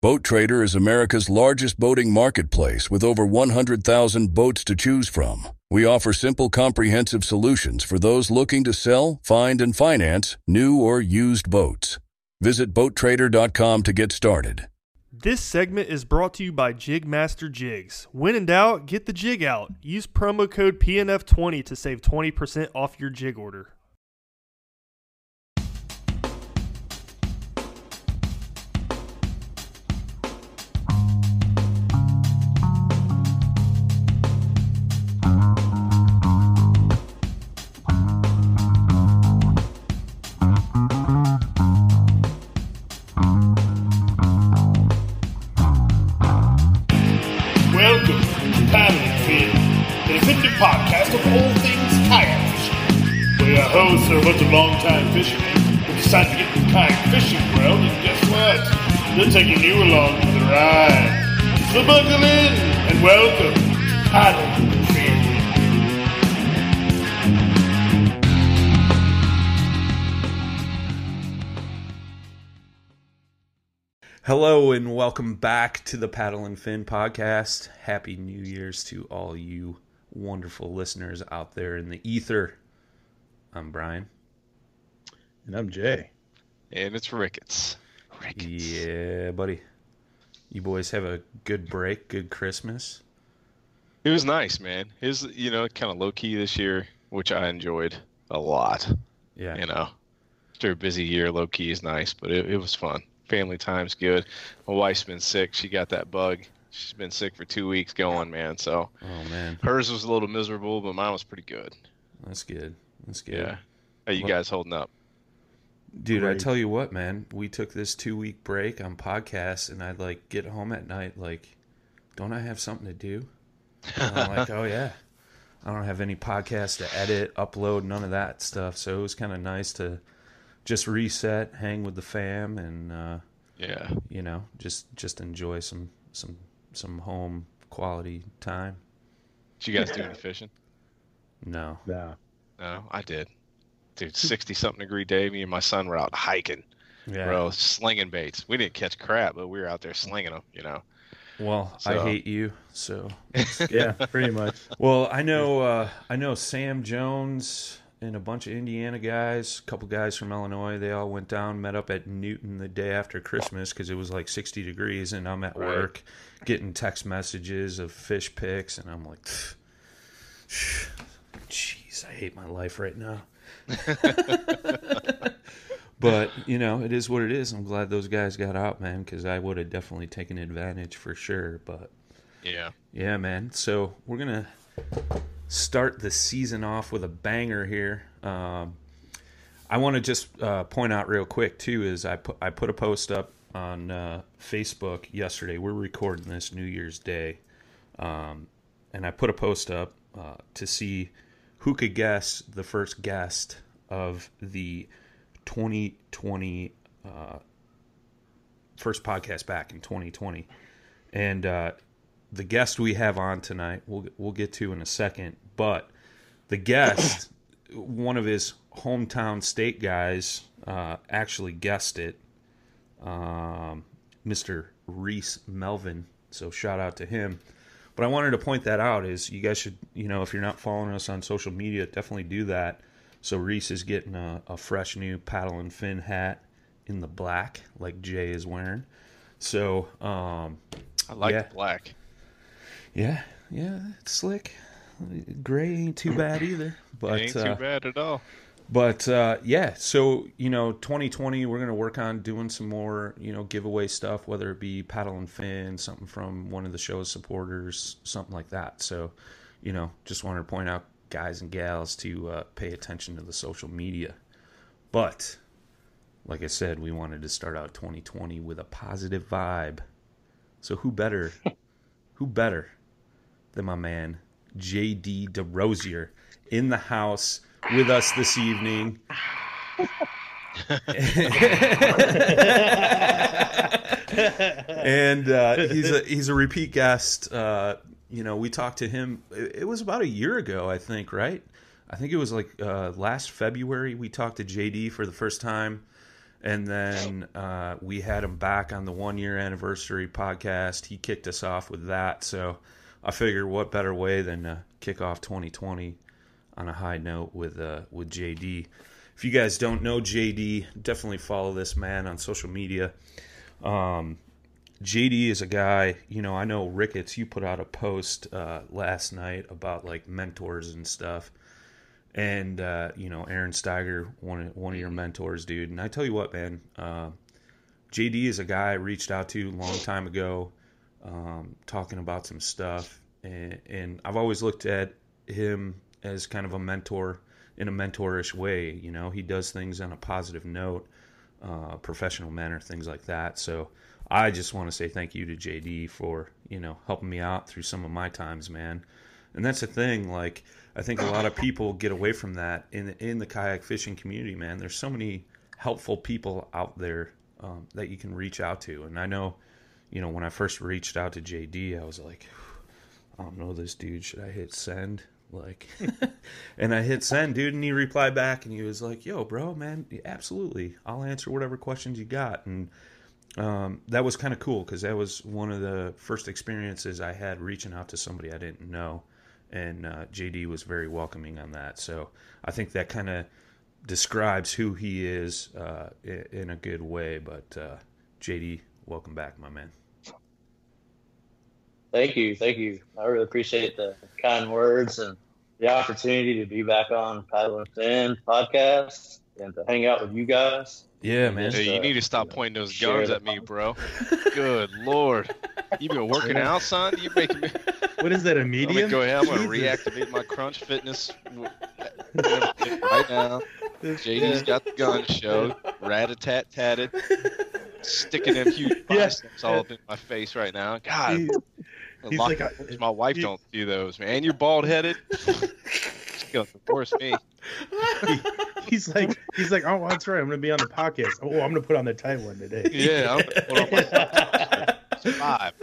Boat Trader is America's largest boating marketplace with over 100,000 boats to choose from. We offer simple, comprehensive solutions for those looking to sell, find, and finance new or used boats. Visit BoatTrader.com to get started. This segment is brought to you by Jigmaster Jigs. When in doubt, get the jig out. Use promo code PNF20 to save 20% off your jig order. Hello and welcome back to the Paddle and Fin podcast. Happy New Year's to all you wonderful listeners out there in the ether. I'm Brian. And I'm Jay. And it's Ricketts. Ricketts. Yeah, buddy. You boys have a good break, good Christmas. It was nice, man. It was, you know, kind of low key this year, which I enjoyed a lot. Yeah. You know, after a busy year, low key is nice, but it, it was fun. Family time's good. My wife's been sick. She got that bug. She's been sick for two weeks going, man. So Oh man, hers was a little miserable, but mine was pretty good. that's good. That's good. Yeah. How you Well- guys holding up? Dude, I tell you what, man, we took this two week break on podcasts, and I'd like get home at night, like, don't I have something to do? And I'm like, oh yeah, I don't have any podcasts to edit, upload, none of that stuff. So it was kind of nice to just reset, hang with the fam, and uh, Yeah. you know, just just enjoy some some some home quality time. Did you guys do any fishing? No, No. No, I did. Dude, 60 something degree day. Me and my son were out hiking, yeah. bro, slinging baits. We didn't catch crap, but we were out there slinging them, you know. Well, I hate you, so Yeah, pretty much. Well, I know uh, I know Sam Jones and a bunch of Indiana guys, a couple guys from Illinois. They all went down, met up at Newton the day after Christmas because it was like 60 degrees, and I'm at Right. work getting text messages of fish pics, and I'm like, jeez, I hate my life right now. but you know, it is what it is. I'm glad those guys got out, man, because I would have definitely taken advantage for sure. But Yeah. yeah, man. So we're gonna start the season off with a banger here. Um, I want to just uh, point out real quick too is I put I put a post up on uh, Facebook yesterday. We're recording this New Year's Day, um, and I put a post up uh, to see who could guess the first guest of the 2020 uh, first podcast back in 2020, and uh, the guest we have on tonight we'll we'll get to in a second but the guest one of his hometown state guys uh, actually guessed it um, mr reese melvin so shout out to him but i wanted to point that out is you guys should you know if you're not following us on social media definitely do that so reese is getting a, a fresh new paddle and fin hat in the black like jay is wearing so um, I like Yeah. the black. Yeah, yeah, it's slick. Gray ain't too bad either. But Ain't uh, too bad at all. but uh, yeah, so you know, 2020, we're gonna work on doing some more, you know, giveaway stuff, whether it be paddle and fin, something from one of the show's supporters, something like that. So, you know, just wanted to point out, guys and gals, to uh, pay attention to the social media. But like I said, we wanted to start out 2020 with a positive vibe. So who better, who better than my man JD DeRosier in the house with us this evening. and uh, he's a he's a repeat guest. Uh, you know, we talked to him. It, it was about a year ago, I think, right? I think it was like uh, last February. We talked to JD for the first time, and then uh, we had him back on the one year anniversary podcast. He kicked us off with that, so I figure what better way than to kick off 2020 on a high note with uh, with JD. If you guys don't know JD, definitely follow this man on social media. Um, JD is a guy, you know, I know Ricketts, you put out a post uh, last night about like mentors and stuff. And, uh, you know, Aaron Steiger, one of, one of your mentors, dude. And I tell you what, man, uh, JD is a guy I reached out to a long time ago, um, talking about some stuff. And, and I've always looked at him as kind of a mentor in a mentorish way. You know, he does things on a positive note, uh, professional manner, things like that. So I just want to say thank you to JD for you know helping me out through some of my times, man. And that's the thing. Like I think a lot of people get away from that in the, in the kayak fishing community, man. There's so many helpful people out there um, that you can reach out to, and I know. You know, when I first reached out to JD, I was like, I don't know this dude. Should I hit send? like and i hit send dude and he replied back and he was like yo bro man absolutely. I'll answer whatever questions you got. And um, that was kind of cool because that was one of the first experiences i had reaching out to somebody i didn't know. And uh, jd was very welcoming on that. So i think that kind of describes who he is uh, in a good way. But uh, jd welcome back my man Thank you, thank you. I really appreciate the kind words and the opportunity to be back on Paddle and Fin podcast and to hang out with you guys. Yeah, man. Hey, you uh, need to stop pointing those guns at me, bro. Good lord, you been working out, son? You making me. What is that? A medium? I'm gonna go ahead. I'm gonna Jesus. reactivate my Crunch Fitness right now. JD's got the gun show, rat a tat tatted, sticking them huge Yeah. biceps all up in my face right now. God, He- he's like, I- my wife he- don't see those, man. You're bald headed. She's gonna divorce me. he's like, he's like, oh, that's right. I'm gonna be on the podcast. Oh, I'm gonna put on the tight one today. Yeah, I'm gonna put on my five.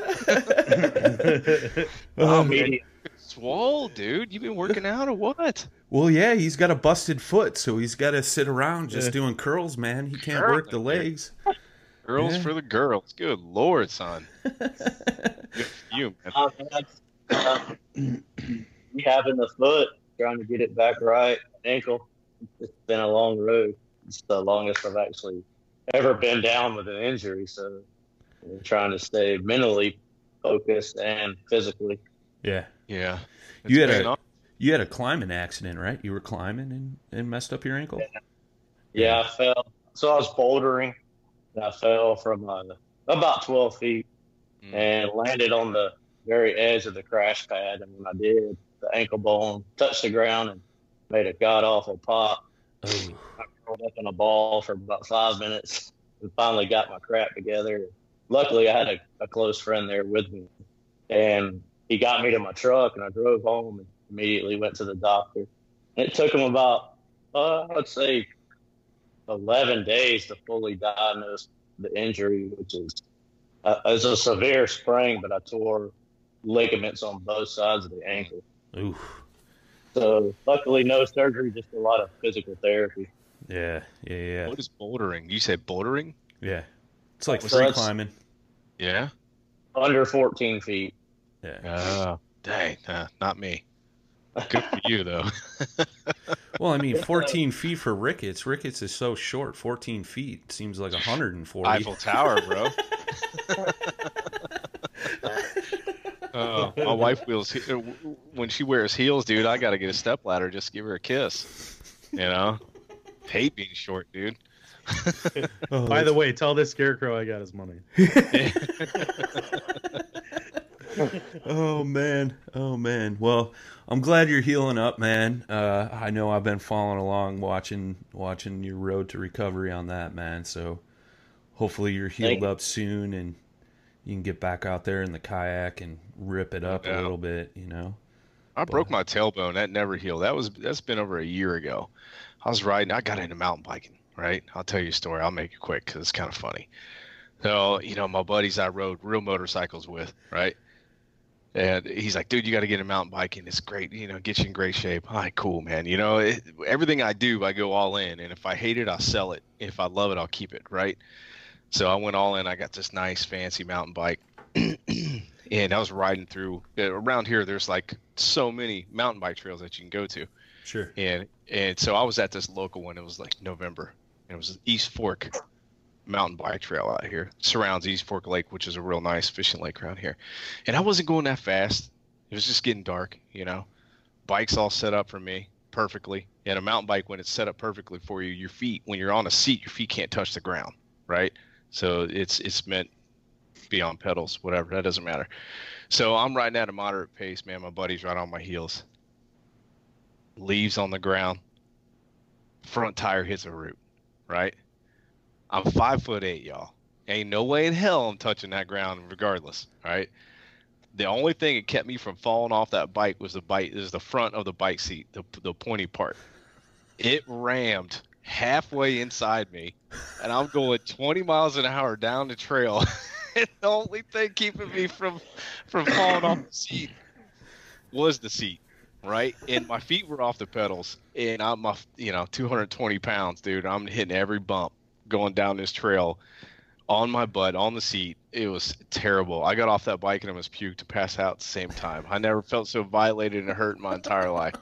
Oh, media. Swole, dude. You've been working out or what? Well, yeah, he's got a busted foot, so he's got to sit around just Yeah. doing curls, man. He can't work the legs. Girls Yeah. for the girls. Good lord, son. Good you, man. Uh, uh, me having the foot, trying to get it back right, ankle. It's been a long road. It's the longest I've actually ever been down with an injury. So I'm trying to stay mentally focused and physically. Yeah. Yeah. You had a- been on- You had a climbing accident, right? You were climbing and, and messed up your ankle? Yeah, I fell. So I was bouldering. And I fell from uh, about 12 feet Mm. and landed on the very edge of the crash pad. And when I did, the ankle bone touched the ground and made a god awful pop. Oh. I rolled up in a ball for about five minutes and finally got my crap together. Luckily, I had a, a close friend there with me, and he got me to my truck, and I drove home and immediately went to the doctor. And it took him about, uh, I'd say, 11 days to fully diagnose the injury, which is uh, it's a severe sprain, but I tore ligaments on both sides of the ankle. Oof. So luckily, no surgery, just a lot of physical therapy. Yeah, yeah, yeah. What is bouldering? You said bouldering? Yeah. It's like So free that's- climbing. Yeah. Under 14 feet. Yeah. Oh, dang. Uh, not me. Good for you, though. Well, I mean, 14 feet for Ricketts. Ricketts is so short. 14 feet seems like 140. Eiffel Tower, bro. Oh, my wife wheels uh, when she wears heels, dude. I gotta get a step ladder just give her a kiss. You know, hate being short, dude. Oh, By the way, tell this scarecrow I got his money. Oh man oh man well I'm glad you're healing up, man. Uh, I know I've been following along, watching watching your road to recovery on that, man. So hopefully you're healed up soon and you can get back out there in the kayak and rip it up Yeah. a little bit. You know. I broke my tailbone. That never healed. That was that's been over a year ago. I was riding. I got into mountain biking. Right. I'll tell you a story. I'll make it quick because it's kind of funny. So you know, my buddies I rode real motorcycles with. Right. And he's like, dude, you got to get into mountain biking. It's great. You know, get you in great shape. All right, cool, man. You know, it, everything I do, I go all in. And if I hate it, I'll sell it. If I love it, I'll keep it. Right. So I went all in. I got this nice, fancy mountain bike. and I was riding through uh, around here. There's like so many mountain bike trails that you can go to, Sure. and and so I was at this local one. It was like November, and it was East Fork mountain bike trail out here. Surrounds East Fork Lake, which is a real nice fishing lake around here. And I wasn't going that fast. It was just getting dark, you know. Bike's all set up for me perfectly. And a mountain bike, when it's set up perfectly for you, your feet, when you're on a seat, your feet can't touch the ground, right? So it's it's meant be on pedals, whatever. That doesn't matter. So I'm riding at a moderate pace, man. My buddy's right on my heels. Leaves on the ground. Front tire hits a root, right? I'm five foot eight, y'all. Ain't no way in hell I'm touching that ground regardless, right? The only thing that kept me from falling off that bike was the bike is the front of the bike seat, the the pointy part. It rammed halfway inside me, and I'm going 20 miles an hour down the trail. and the only thing keeping me from from falling off the seat was the seat, right? And my feet were off the pedals, and I'm my you know 220 pounds, dude. I'm hitting every bump going down this trail on my butt on the seat. It was terrible. I got off that bike and I was puked to pass out at the same time. I never felt so violated and hurt in my entire life,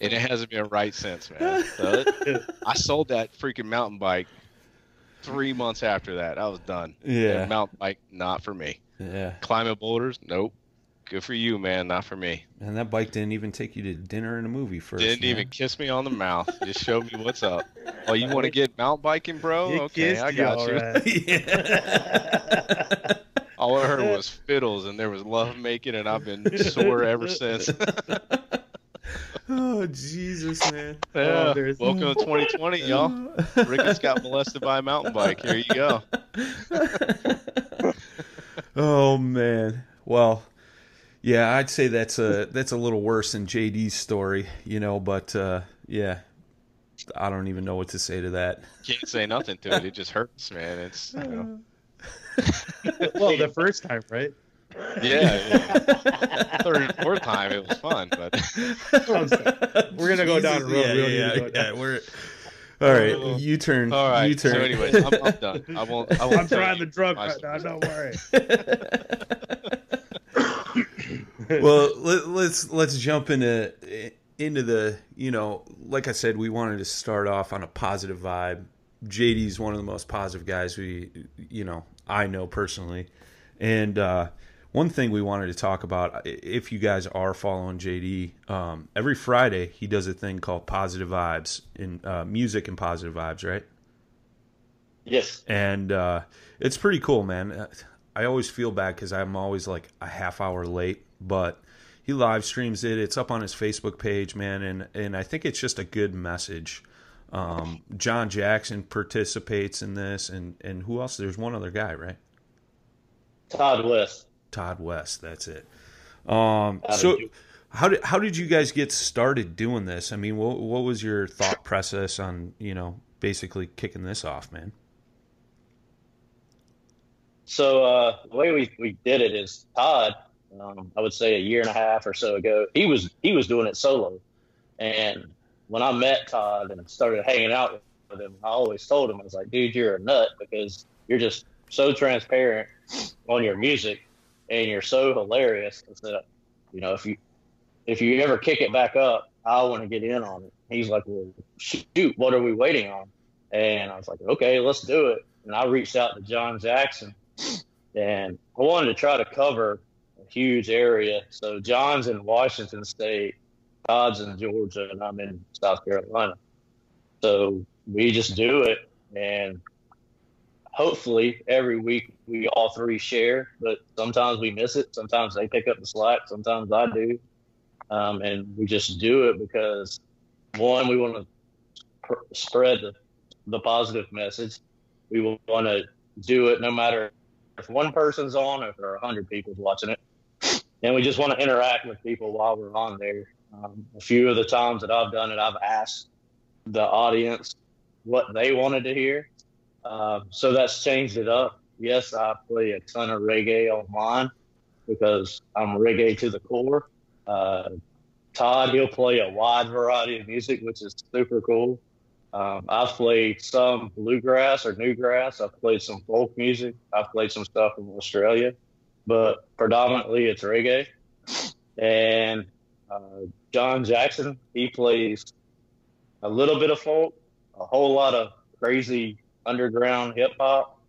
and it hasn't been right since, man. So it- I sold that freaking mountain bike three months after that. I was done. Yeah. And mountain bike, not for me. Yeah. Climbing boulders, nope. Good for you, man. Not for me. And that bike didn't even take you to dinner and a movie first. Didn't man. even kiss me on the mouth. Just show me what's up. Oh, you want to get mountain biking, bro? It okay, I got all you. right. yeah. All I heard was fiddles, and there was love making, and I've been sore ever since. oh Jesus, man. yeah. Oh, there's- Welcome to 2020, y'all. Ricketts got molested by a mountain bike. Here you go. oh man. Well, yeah, I'd say that's a that's a little worse than JD's story, you know. But uh, yeah, I don't even know what to say to that. Can't say nothing to it. It just hurts, man. It's you know. well, the first time, right? Yeah, yeah. Third and fourth time it was fun, but We're gonna go down the road. Yeah, We don't yeah, to yeah, down. We're all right. You turn. all right. You turn. So, anyways, I'm, I'm done. I won't. I won't I'm tell driving the drunk right now. Don't worry. Well, let, let's let's jump into into the you know, like I said, we wanted to start off on a positive vibe. JD's one of the most positive guys we you know I know personally, and uh, one thing we wanted to talk about if you guys are following JD, um, every Friday he does a thing called Positive Vibes in uh, music and positive vibes, right? Yes. and uh, it's pretty cool, man. I always feel bad because I'm always like a half hour late, but he live streams it. It's up on his Facebook page, man, and and I think it's just a good message. Um, John Jackson participates in this, and and who else? There's one other guy, right? Todd West. Todd West. That's it. Um, so how did how did you guys get started doing this? I mean, what what was your thought process on you know basically kicking this off, man? So uh, the way we, we did it is Todd, um, I would say a year and a half or so ago, he was he was doing it solo, and when I met Todd and started hanging out with him, I always told him I was like, dude, you're a nut because you're just so transparent on your music, and you're so hilarious. I said, you know, if you if you ever kick it back up, I want to get in on it. He's like, well, shoot, what are we waiting on? And I was like, okay, let's do it. And I reached out to John Jackson and I wanted to try to cover huge area. So John's in Washington State, Todd's in Georgia, and I'm in South Carolina. So we just do it, and hopefully every week we all three share. But sometimes we miss it. Sometimes they pick up the slack. Sometimes I do. um, and we just do it because one, we want to pr- spread the, the positive message. We want to do it no matter if one person's on or if there are 100 people watching it. And we just want to interact with people while we're on there. Um, a few of the times that I've done it, I've asked the audience what they wanted to hear. Um, so that's changed it up. Yes, I play a ton of reggae online because I'm reggae to the core. Uh, Todd, he'll play a wide variety of music, which is super cool. Um, I've played some bluegrass or newgrass. I've played some folk music. I've played some stuff from Australia, but predominantly it's reggae. And uh, John Jackson, he plays a little bit of folk, a whole lot of crazy underground hip hop,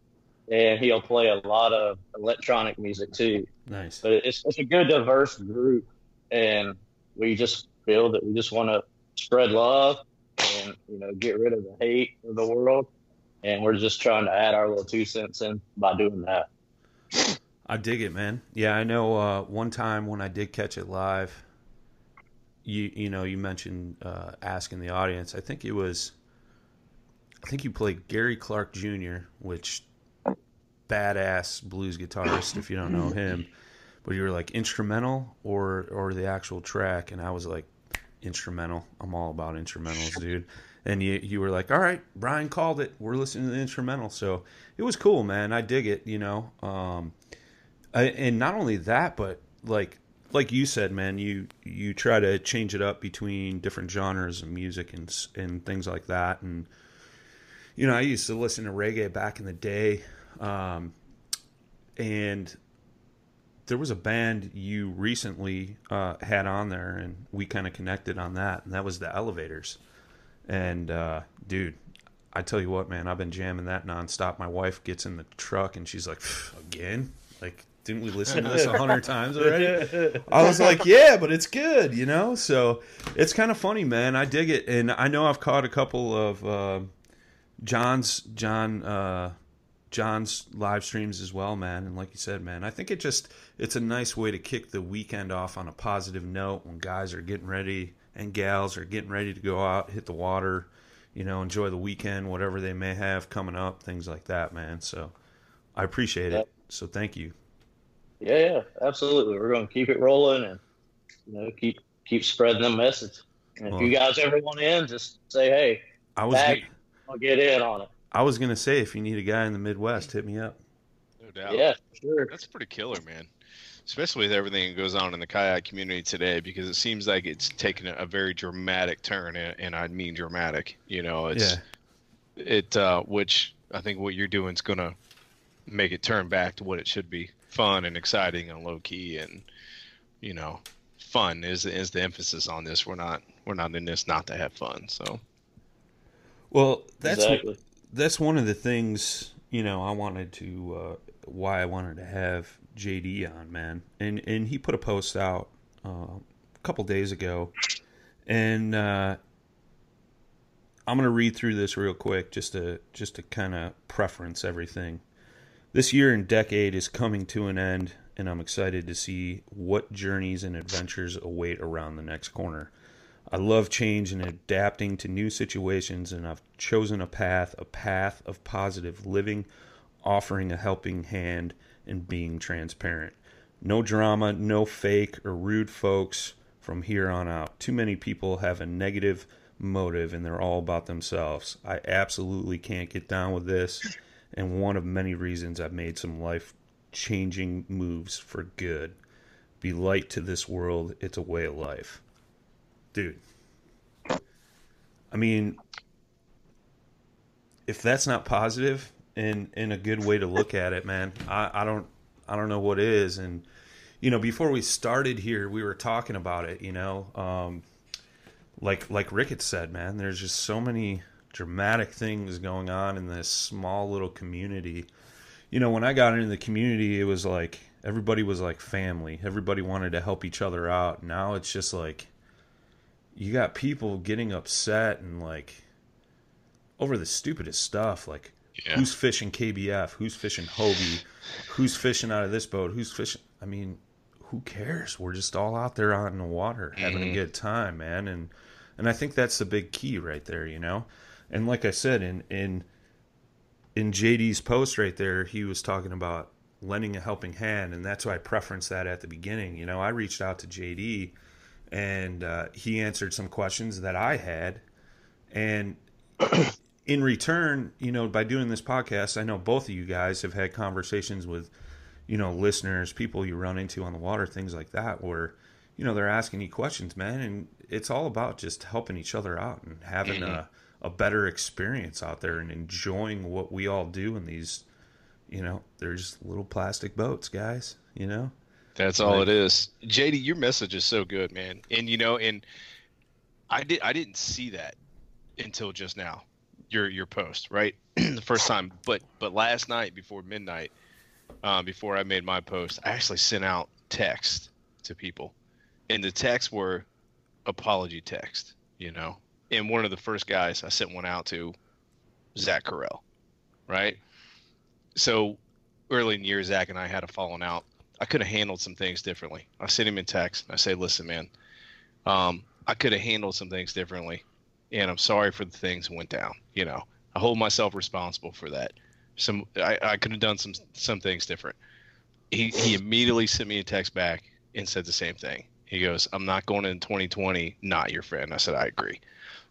and he'll play a lot of electronic music too. Nice. But it's, it's a good, diverse group, and we just feel that we just want to spread love and you know get rid of the hate of the world, and we're just trying to add our little two cents in by doing that. I dig it, man. Yeah, I know. Uh, one time when I did catch it live, you you know you mentioned uh, asking the audience. I think it was, I think you played Gary Clark Jr., which badass blues guitarist. if you don't know him, but you were like instrumental or or the actual track, and I was like instrumental. I'm all about instrumentals, dude. And you you were like, all right, Brian called it. We're listening to the instrumental, so it was cool, man. I dig it, you know. Um, And not only that, but like like you said, man, you you try to change it up between different genres of music and and things like that. And you know, I used to listen to reggae back in the day, um, and there was a band you recently uh, had on there, and we kind of connected on that, and that was the Elovaters. And uh, dude, I tell you what, man, I've been jamming that nonstop. My wife gets in the truck and she's like, again, like didn't we listen to this a hundred times already? I was like, yeah, but it's good, you know. So it's kind of funny, man. I dig it, and I know I've caught a couple of uh, John's John uh, John's live streams as well, man. And like you said, man, I think it just it's a nice way to kick the weekend off on a positive note when guys are getting ready and gals are getting ready to go out, hit the water, you know, enjoy the weekend, whatever they may have coming up, things like that, man. So I appreciate it. So thank you. Yeah, yeah, absolutely. We're going to keep it rolling and you know keep keep spreading the message. And Well- if you guys ever want in, just say, hey, I was tag, gonna, I'll get in on it. I was gonna say if you need a guy in the Midwest, hit me up. No doubt. Yeah, sure. That's pretty killer, man. Especially with everything that goes on in the kayak community today, because it seems like it's taken a, a very dramatic turn, and, and I mean dramatic. You know, it's Yeah. it uh, which I think what you're doing is gonna make it turn back to what it should be: fun and exciting and low key, and you know, fun is is the emphasis on this. We're not we're not in this not to have fun. So Well, that's exactly. that's one of the things you know I wanted to uh, why I wanted to have JD on, man, and and he put a post out uh, a couple days ago, and uh, I'm gonna read through this real quick just to just to kind of preference everything. This year and decade is coming to an end, and I'm excited to see what journeys and adventures await around the next corner. I love change and adapting to new situations, and I've chosen a path, a path of positive living, offering a helping hand, and being transparent. No drama, no fake or rude folks from here on out. Too many people have a negative motive and they're all about themselves. I absolutely can't get down with this, and one of many reasons I've made some life changing moves for good. Be light to this world, it's a way of life dude. I mean, if that's not positive and and a good way to look at it, man, I, I don't I don't know what is. And you know, before we started here, we were talking about it. You know, um, like like Ricketts said, man, there's just so many dramatic things going on in this small little community. You know, when I got into the community, it was like everybody was like family. Everybody wanted to help each other out. Now it's just like you got people getting upset and like over the stupidest stuff like Yeah. who's fishing KBF, who's fishing Hobie, who's fishing out of this boat, who's fishing I mean, who cares? We're just all out there on the water having Mhm. a good time, man. And and I think that's the big key right there, you know. And like I said, in in in JD's post right there, he was talking about lending a helping hand, and that's why I preferenced that at the beginning. You know, I reached out to JD, and uh, he answered some questions that I had, and in return, you know, by doing this podcast, I know both of you guys have had conversations with, you know, listeners, people you run into on the water, things like that, where, you know, they're asking you questions, man, and it's all about just helping each other out and having a, a better experience out there and enjoying what we all do in these, you know, there's little plastic boats, guys, you know? That's all Like- it is. JD, your message is so good, man. And you know, and I did I didn't see that until just now. Your your post, right? the first time. But but last night before midnight, um, before I made my post, I actually sent out text to people. And the texts were apology text, you know. And one of the first guys I sent one out to Zach Carell, right? So early in the year, Zach and I had a falling out. I could have handled some things differently. I sent him in text. I say, listen, man, um, I could have handled some things differently, and I'm sorry for the things that went down. You know, I hold myself responsible for that. Some I, I could have done some some things different. He he immediately sent me a text back and said the same thing. He goes, I'm not going in 2020, not your friend. I said, I agree.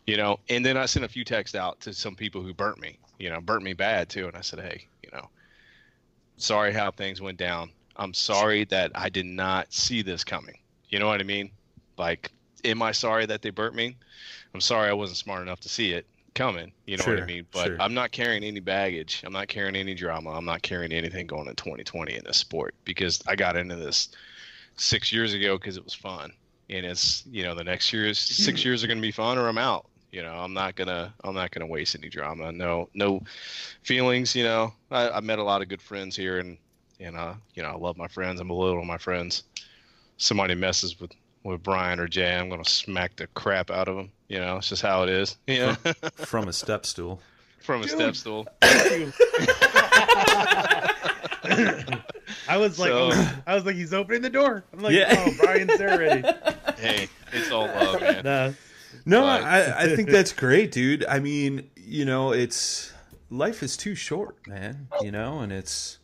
You know, and then I sent a few texts out to some people who burnt me, you know, burnt me bad too. And I said, hey, you know, sorry how things went down. I'm sorry that I did not see this coming. You know what I mean? Like, am I sorry that they burnt me? I'm sorry I wasn't smart enough to see it coming. You know what I mean? But sure. I'm not carrying any baggage. I'm not carrying any drama. I'm not carrying anything going in 2020 in this sport because I got into this six years ago because it was fun. And it's you know the next years six hmm. years are gonna be fun or I'm out. You know I'm not gonna I'm not gonna waste any drama. No no feelings. You know I, I met a lot of good friends here and and uh you know I love my friends. I'm loyal to my friends. Somebody messes with with Brian or Jay, I'm gonna smack the crap out of them. You know it's just how it is. You know From a step stool. from a step stool. I was like, So- oh, I was like, he's opening the door. I'm like, Yeah. oh, Brian's there already. Hey, it's all love, man. Nah. No, But- I, I think that's great, dude. I mean, you know, it's life is too short, man. You know, and it's,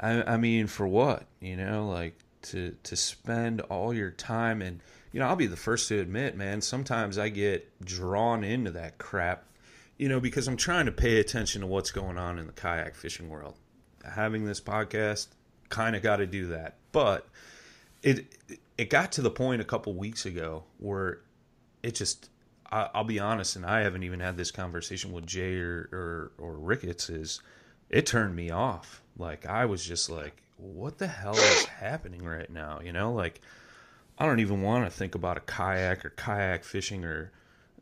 I, I mean, for what? You know, like to to spend all your time and you know, I'll be the first to admit, man. Sometimes I get drawn into that crap, you know, because I'm trying to pay attention to what's going on in the kayak fishing world. Having this podcast, kind of got to do that, but it it got to the point a couple weeks ago where it just I, I'll be honest, and I haven't even had this conversation with Jay or, or or Ricketts. Is it turned me off? Like I was just like, what the hell is happening right now? You know, like I don't even want to think about a kayak or kayak fishing or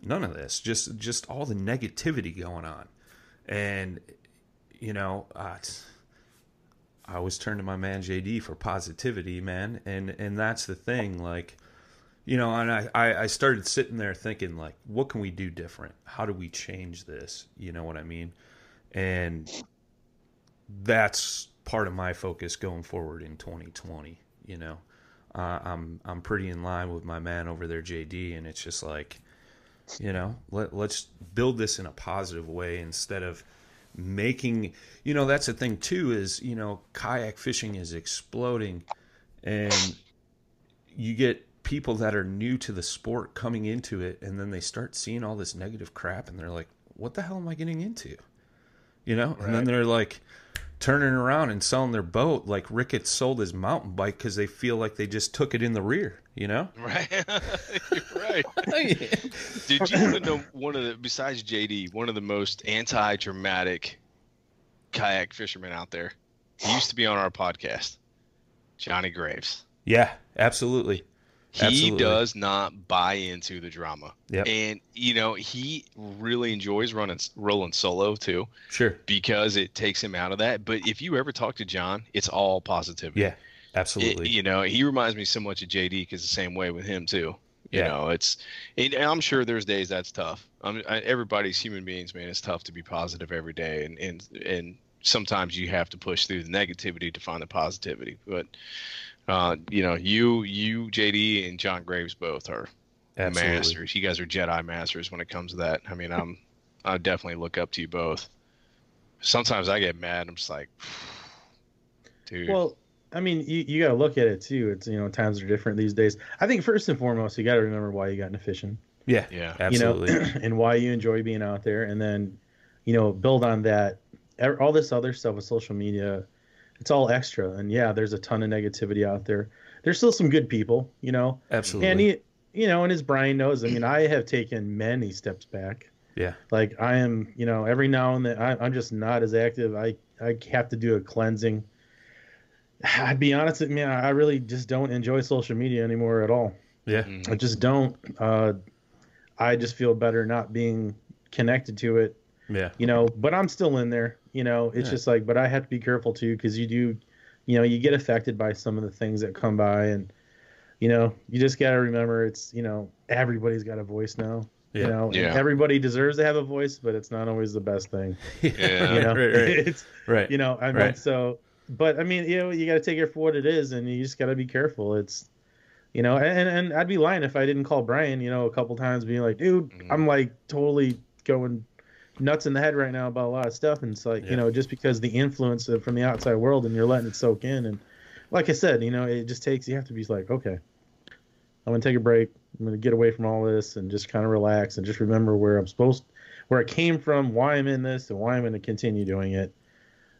none of this. Just just all the negativity going on, and you know, uh, I always turn to my man JD for positivity, man, and and that's the thing, like you know and I, I started sitting there thinking like what can we do different? How do we change this? You know what i mean? And that's part of my focus going forward in 2020 you know? Uh, i'm i'm pretty in line with my man over there jd and it's just like you know let, let's build this in a positive way instead of making you know that's the thing too is you know kayak fishing is exploding and you get people that are new to the sport coming into it and then they start seeing all this negative crap and they're like what the hell am i getting into you know and then they're like turning around and selling their boat like ricketts sold his mountain bike because they feel like they just took it in the rear you know Right. You're right. Did you want know one of the besides JD, one of the most anti-dramatic kayak fishermen out there? He used to be on our podcast. Johnny Graves. yeah absolutely He Absolutely. does not buy into the drama. Yep. And you know, he really enjoys running rolling solo too sure because it takes him out of that. But if you ever talk to John, it's all positivity. yeah It- absolutely you know, he reminds me so much of JD because the same way with him too. You Yeah. know, it's, and I'm sure there's days that's tough. I'm, I, everybody's human beings, man. It's tough to be positive every day, and and and sometimes you have to push through the negativity to find the positivity. But uh, you know, you you JD and John Graves both are Absolutely. masters. You guys are Jedi masters when it comes to that. I mean, I'm I definitely look up to you both. Sometimes I get mad. I'm just like, dude. Well, I mean, you, you got to look at it too. It's you know times are different these days. I think first and foremost, you got to remember why you got into fishing. Yeah, yeah. absolutely. You know, and why you enjoy being out there, and then you know build on that. All this other stuff with social media, it's all extra. And yeah, there's a ton of negativity out there. There's still some good people, you know. absolutely. And he, you know, and as Brian knows, I mean, I have taken many steps back. yeah, Like I am, you know, every now and then I, I'm just not as active. I I have to do a cleansing. I'd be honest with me, I really just don't enjoy social media anymore at all. yeah, Mhm. I just don't. Uh, I just feel better not being connected to it, yeah, you know. But I'm still in there, you know. It's Yeah. just like, but I have to be careful too because you do, you know, you get affected by some of the things that come by, and you know, you just got to remember it's, you know, everybody's got a voice now. Yeah. You know, Yeah. everybody deserves to have a voice, but it's not always the best thing. Yeah. You know, right, right, it's right. you know, I mean, Right. so, but I mean, you know, you got to take it for what it is, and you just got to be careful. It's, you know, and and I'd be lying if I didn't call Brian, you know, a couple times, being like, dude, Mhm. I'm like totally going nuts in the head right now about a lot of stuff, and it's like, Yeah. you know, just because the influence of, from the outside world, and you're letting it soak in, and like I said, you know, it just takes. You have to be like, okay, I'm gonna take a break. I'm gonna get away from all this and just kind of relax and just remember where I'm supposed, where I came from, why I'm in this, and why I'm gonna continue doing it.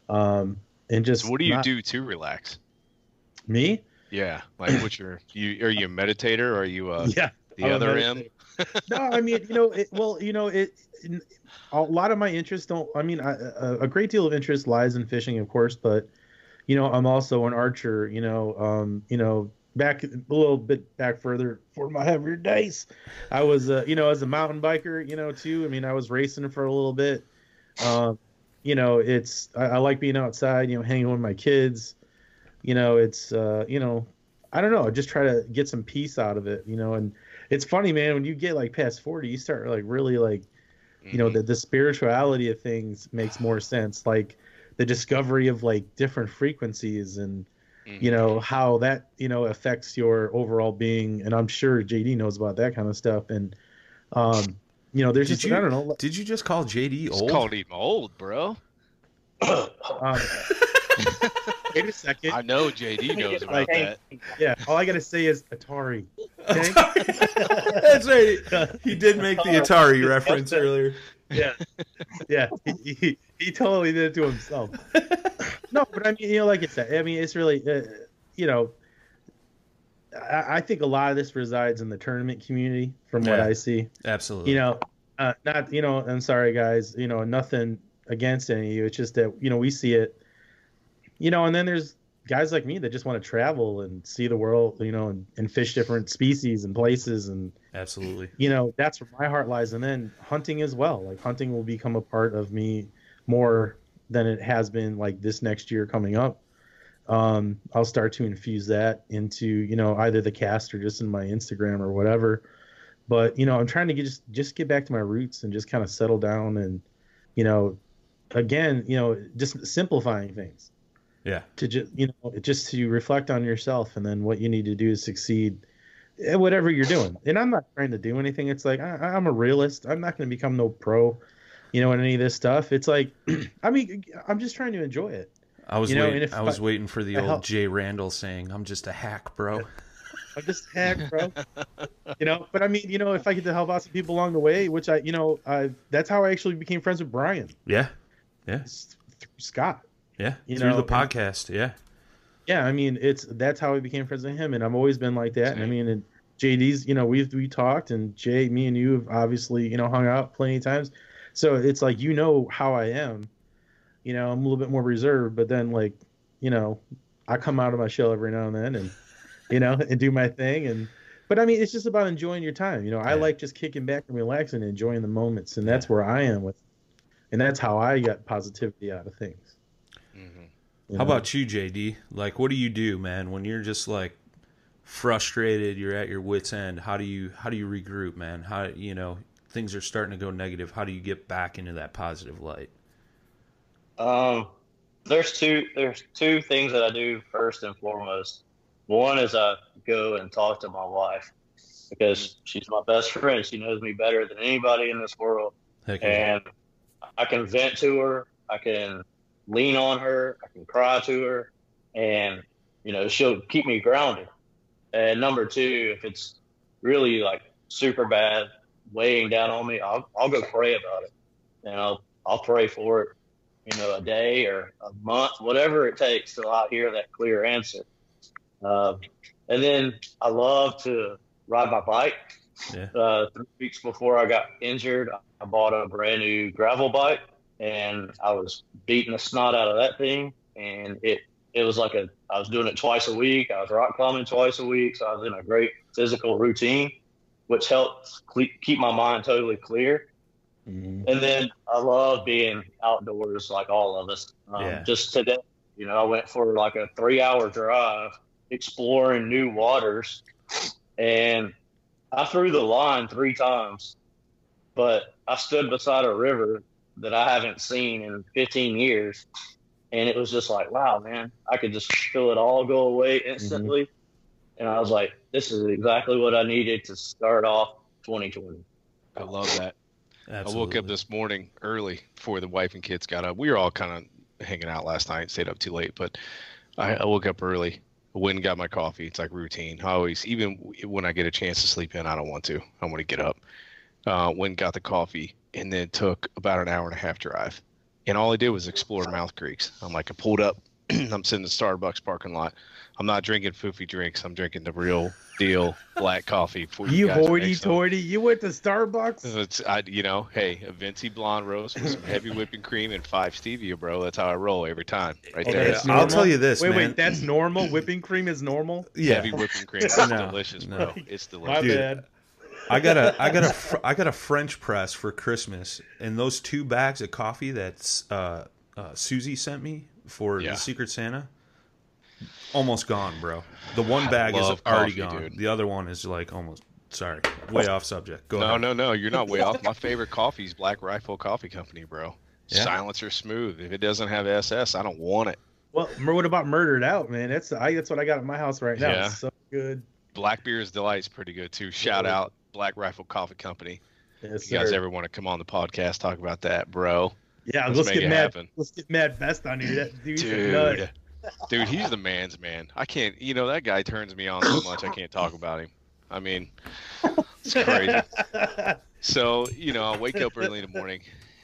Um, and just So what do you not- do to relax? Me? Yeah, like what's your you are you a meditator or are you uh, yeah. the I'm other M? meditator. no, I mean, you know, it, well, you know, it. A lot of my interests don't. I mean, I, a, a great deal of interest lies in fishing, of course, but you know, I'm also an archer. You know, um, you know, back a little bit back further for my heavier days, I was, uh, you know, as a mountain biker, you know, too. I mean, I was racing for a little bit. Um, you know, it's I, I like being outside. You know, hanging with my kids. You know, it's uh, you know, I don't know. I just try to get some peace out of it. You know, and it's funny, man. When you get like past forty, you start like really like, you know, Mhm. the the spirituality of things makes more sense. Like the discovery of like different frequencies and you know how that you know affects your overall being. And I'm sure JD knows about that kind of stuff. And um, you know, there's Did just you- I don't know. Did you just call JD It's old? called him old, bro. Um, wait a second. I know JD knows about Like, that. Yeah, all I gotta say is Atari. Okay? That's right. He did make the Atari reference earlier. yeah, yeah. He, he, he totally did it to himself. no, but I mean, you know, like I said, I mean, it's really, uh, you know, I, I think a lot of this resides in the tournament community, from what I see. Absolutely. You know, uh, not, you know, I'm sorry, guys. You know, nothing against any of you. It's just that you know we see it. You know, and then there's guys like me that just want to travel and see the world. You know, and, and fish different species and places and Absolutely. you know that's where my heart lies and then hunting as well like hunting will become a part of me more than it has been like this next year coming up um i'll start to infuse that into you know either the cast or just in my instagram or whatever but you know i'm trying to get just just get back to my roots and just kind of settle down and you know again you know just simplifying things Yeah. to just you know just to reflect on yourself and then what you need to do to succeed at whatever you're doing. And i'm not trying to do anything. It's like I, i'm a realist. I'm not going to become no pro you know in any of this stuff. It's like i mean i'm just trying to enjoy it. I was You know, waiting. I was I- waiting for the I old help- Jay Randall saying, "I'm just a hack, bro." i'm just hack, bro. You know but i mean you know if i get to help out some people along the way which i you know I, that's how i actually became friends with brian. Yeah. yeah. Through scott Yeah. You Through know, the and- podcast. Yeah. yeah, I mean, it's that's how I became friends with him, and I've always been like that. And I mean, and JD's, you know, we've we talked, and Jay, me and you have obviously, you know, hung out plenty of times. So it's like you know how I am. You know, I'm a little bit more reserved, but then like, you know, I come out of my shell every now and then, and you know, and do my thing. And but I mean, it's just about enjoying your time. You know, I like just kicking back and relaxing, and enjoying the moments, and that's Yeah. where I am with, and that's how I got positivity out of things. You How know? about you, JD? Like, what do you do, man, when you're just like frustrated? You're at your wits' end. How do you how do you regroup, man? How you know things are starting to go negative? How do you get back into that positive light? Um, there's two there's two things that I do first and foremost. One is I go and talk to my wife because she's my best friend. She knows me better than anybody in this world, Heck yeah. and I can vent to her. I can lean on her. I can cry to her, and you know she'll keep me grounded. And number two, if it's really like super bad, weighing down on me, I'll I'll go pray about it, and I'll I'll pray for it, you know, a day or a month, whatever it takes till I hear that clear answer. Uh, and then I love to ride my bike. Yeah. Uh, three weeks before I got injured, I bought a brand new gravel bike, and I was beating the snot out of that thing, and it it was like a I was doing it twice a week. I was rock climbing twice a week, so I was in a great physical routine, which helped cle- keep my mind totally clear. Mhm. And then I love being outdoors, like all of us. Um, Yeah. Just today, you know, I went for like a three-hour drive exploring new waters, and I threw the line three times, but I stood beside a river that I haven't seen in 15 years, and it was just like, wow, man, I could just feel it all go away instantly, and I was like, this is exactly what I needed to start off 2020. I love that. I woke up this morning early before the wife and kids got up. We were all kind of hanging out last night, stayed up too late, but I, I woke up early. Went and got my coffee. It's like routine. I always, even when I get a chance to sleep in, I don't want to. I want to get up. Uh, went and got the coffee, and then took about an hour and a half drive. And all I did was explore Mouth Creeks. I'm like, I pulled up. I'm sitting in the Starbucks parking lot. I'm not drinking foofy drinks. I'm drinking the real deal black coffee. For you, You hoity toity. You went to Starbucks. it's I, you know, hey, a venti blonde roast with some heavy whipping cream and five stevia, bro. That's how I roll every time, right Oh, there. that's I'll tell you this, Wait, man. wait, that's normal. Whipping cream is normal. yeah. Heavy whipping cream, it's No, delicious, no. bro. It's My delicious. Dude, bad. I got a I got a fr- I got a French press for Christmas, and those two bags of coffee that uh, uh, Susie sent me for Yeah. the Secret Santa, almost gone, bro. The one bag is love already coffee, gone. dude. The other one is like almost. Sorry, way off subject. Go No, ahead. no, no, you're not way off. My favorite coffee is Black Rifle Coffee Company, bro. Yeah. Silencer smooth. If it doesn't have SS, I don't want it. Well, what about murdered out, man? That's I. That's what I got at my house right now. Yeah. It's so good. Black Beer's is pretty good too. Shout out Black Rifle Coffee Company. Yes, If you guys sir. ever want to come on the podcast, talk about that, bro. yeah, let's let's, make get it mad. happen. Let's get mad best on you. That. Dude, dude, he's the man's man. I can't, you know, that guy turns me on so much I can't talk about him. I mean, it's crazy. So, you know, I wake up early in the morning,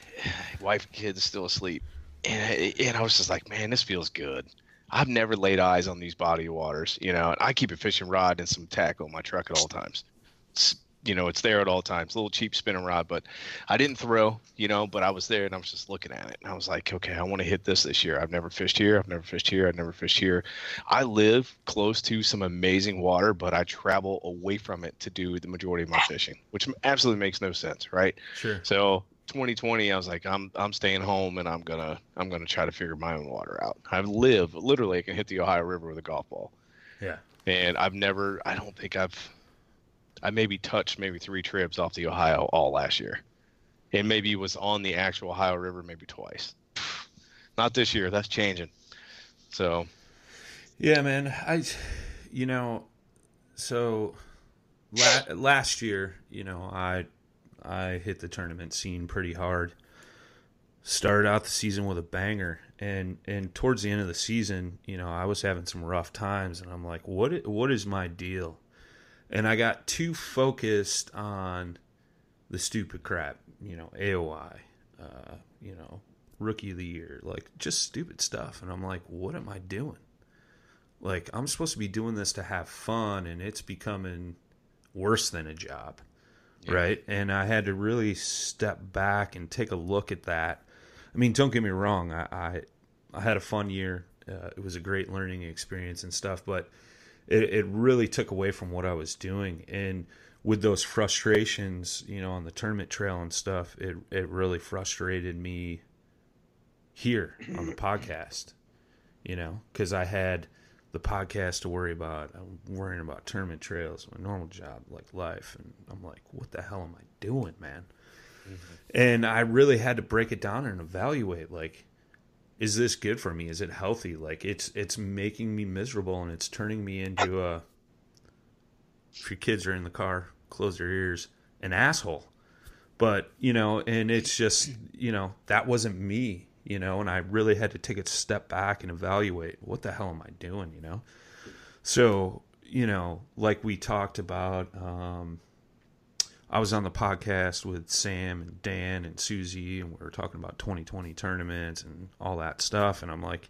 wife and kids still asleep, and and I was just like, man, this feels good. I've never laid eyes on these body waters, you know. And I keep a fishing rod and some tackle in my truck at all times. It's, you know, it's there at all times. A little cheap spinning rod, but I didn't throw, you know. But I was there and I was just looking at it, and I was like, okay, I want to hit this this year. I've never fished here. I've never fished here. I've never fished here. I live close to some amazing water, but I travel away from it to do the majority of my fishing, which absolutely makes no sense, right? Sure. So 2020, I was like, I'm I'm staying home and I'm gonna I'm gonna try to figure my own water out. I live literally, I can hit the Ohio River with a golf ball, Yeah. and I've never, I don't think I've, I maybe touched maybe three trips off the Ohio all last year, and maybe was on the actual Ohio River maybe twice. Not this year. That's changing. So Yeah, man. I, you know, so la- last year, you know, I I hit the tournament scene pretty hard. Started out the season with a banger, and and towards the end of the season, you know, I was having some rough times, and I'm like, what what is my deal? And I got too focused on the stupid crap, you know, AOY, uh, you know, rookie of the year, like just stupid stuff, and I'm like, what am I doing? like I'm supposed to be doing this to have fun and it's becoming worse than a job. Right? And I had to really step back and take a look at that. I mean, don't get me wrong, I I, I had a fun year. Uh, it was a great learning experience and stuff, but it, it really took away from what I was doing. And with those frustrations, you know, on the tournament trail and stuff, it it really frustrated me here on the podcast you know, because I had the podcast to worry about. I'm worrying about tournament trails, my normal job, like life, and I'm like, what the hell am I doing, man? Mm-hmm. And I really had to break it down and evaluate, like, is this good for me? Is it healthy? Like it's it's making me miserable and it's turning me into a if your kids are in the car, close their ears, an asshole. But, you know, and it's just, you know, that wasn't me, you know, and I really had to take a step back and evaluate what the hell am I doing, you know? So, you know, like we talked about, um, I was on the podcast with Sam and Dan and Susie, and we were talking about 2020 tournaments and all that stuff. And I'm like,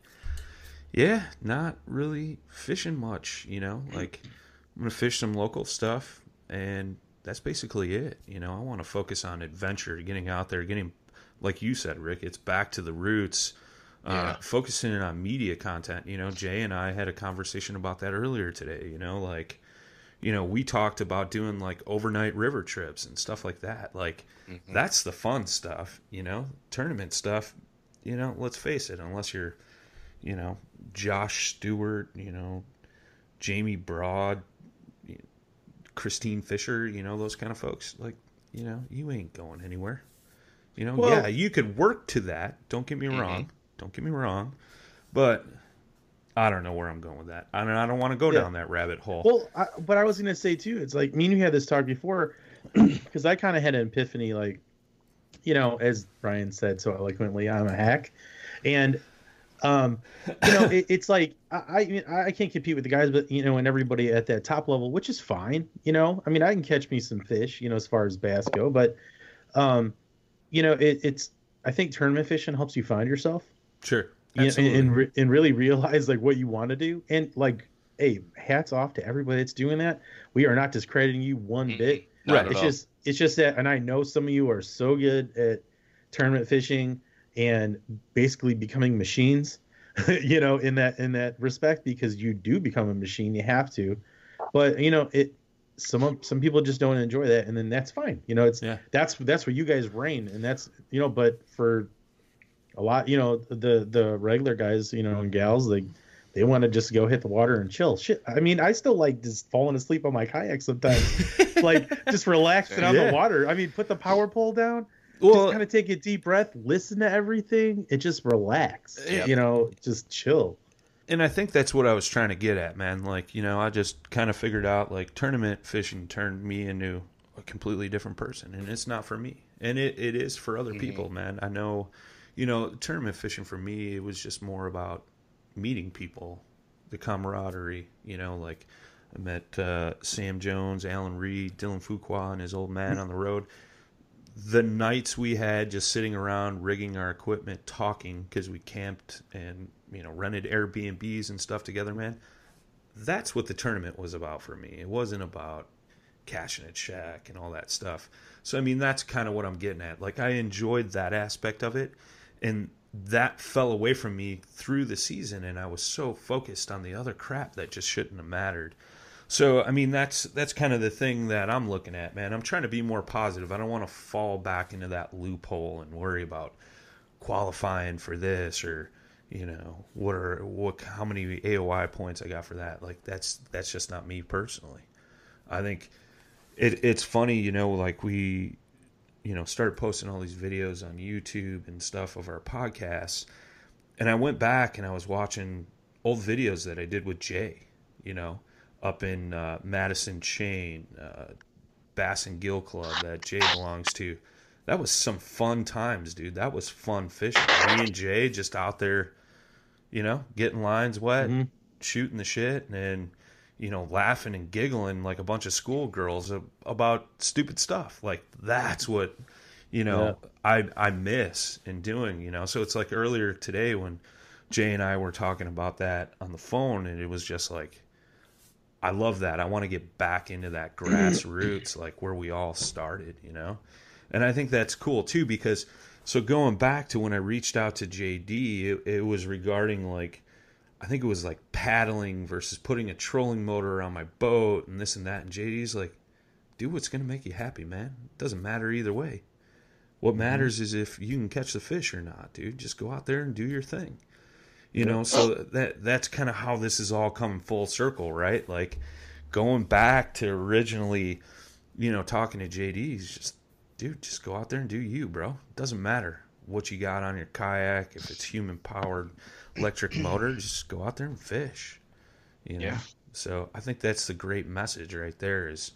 yeah, not really fishing much, you know. Like, I'm gonna fish some local stuff, and that's basically it. You know, I want to focus on adventure, getting out there, getting, like you said, Rick, it's back to the roots. Uh, Yeah. focusing in on media content. You know, Jay and I had a conversation about that earlier today. You know, like you know, we talked about doing like overnight river trips and stuff like that. Like, mm-hmm. that's the fun stuff, you know, tournament stuff. You know, let's face it, unless you're, you know, Josh Stewart, you know, Jamie Broad, Kristine Fischer, you know, those kind of folks, like, you know, you ain't going anywhere. You know, Well- yeah, you could work to that. Don't get me wrong. Mm-hmm. Don't get me wrong. But I don't know where I'm going with that. I don't, I don't want to go Yeah. down that rabbit hole. Well, I, but I was gonna say too. It's like me and you had this talk before, because I kind of had an epiphany, like, you know, as Brian said so eloquently, I'm a hack, and, um, you know, it, it's like I, I mean I can't compete with the guys, but you know, and everybody at that top level, which is fine. You know, I mean, I can catch me some fish, you know, as far as bass go, but, um, you know, it, it's I think tournament fishing helps you find yourself Sure. Absolutely. and, and, really realize like what you want to do. And like hey hats off to everybody that's doing that. We are not discrediting you one bit. Not at it's just it's just that and i know some of you are so good at tournament fishing and basically becoming machines you know in that in that respect because you do become a machine you have to. But you know it some some people just don't enjoy that and then that's fine. You know it's Yeah. that's that's where you guys reign and that's you know but for a lot you know the the regular guys you know and gals they they want to just go hit the water and chill. Shit i mean i still like just falling asleep on my kayak sometimes. Like just relaxing on the water. I mean put the power pole down Well- just kind of take a deep breath listen to everything and just relax Yep. you know just chill. And I think that's what I was trying to get at, man. Like, you know, I just kind of figured out like tournament fishing turned me into a completely different person, and it's not for me, and it, it is for other mm-hmm. people, man. I know, you know, tournament fishing for me, it was just more about meeting people, the camaraderie. You know, like I met uh, Sam Jones, Alan Reed, Dylan Fuqua, and his old man on the road. The nights we had just sitting around rigging our equipment, talking because we camped and you know rented Airbnbs and stuff together, man. That's what the tournament was about for me. It wasn't about cashing at Shack and all that stuff. So I mean, that's kind of what I'm getting at. Like I enjoyed that aspect of it, and that fell away from me through the season, and I was so focused on the other crap that just shouldn't have mattered. So I mean, that's that's kind of the thing that I'm looking at, man. I'm trying to be more positive. I don't want to fall back into that loophole and worry about qualifying for this or you know what are what how many AOY points I got for that. Like that's that's just not me personally. I think it it's funny, you know, like we you know started posting all these videos on YouTube and stuff of our podcasts, and I went back and I was watching old videos that I did with Jay, you know, up in uh, Madison Chain, uh, Bass and Gill Club that Jay belongs to. That was some fun times, dude. That was fun fishing. Me and Jay just out there, you know, getting lines wet, shooting the shit, and you know, laughing and giggling like a bunch of schoolgirls about stupid stuff. Like that's what you know I I miss in doing. You know, so it's like earlier today when Jay and I were talking about that on the phone, and it was just like. I love that. I want to get back into that grassroots, like where we all started, you know? And I think that's cool too, because so going back to when I reached out to JD, it, it was regarding like, I think it was like paddling versus putting a trolling motor on my boat and this and that. And JD's like, do what's going to make you happy, man. It doesn't matter either way. What mm-hmm. matters is if you can catch the fish or not, dude. Just go out there and do your thing you know so that that's kind of how this is all coming full circle right like going back to originally you know talking to JD's just dude just go out there and do you bro it doesn't matter what you got on your kayak. If it's human powered electric motor, just go out there and fish. You know. Yeah. So I think that's the great message right there. Is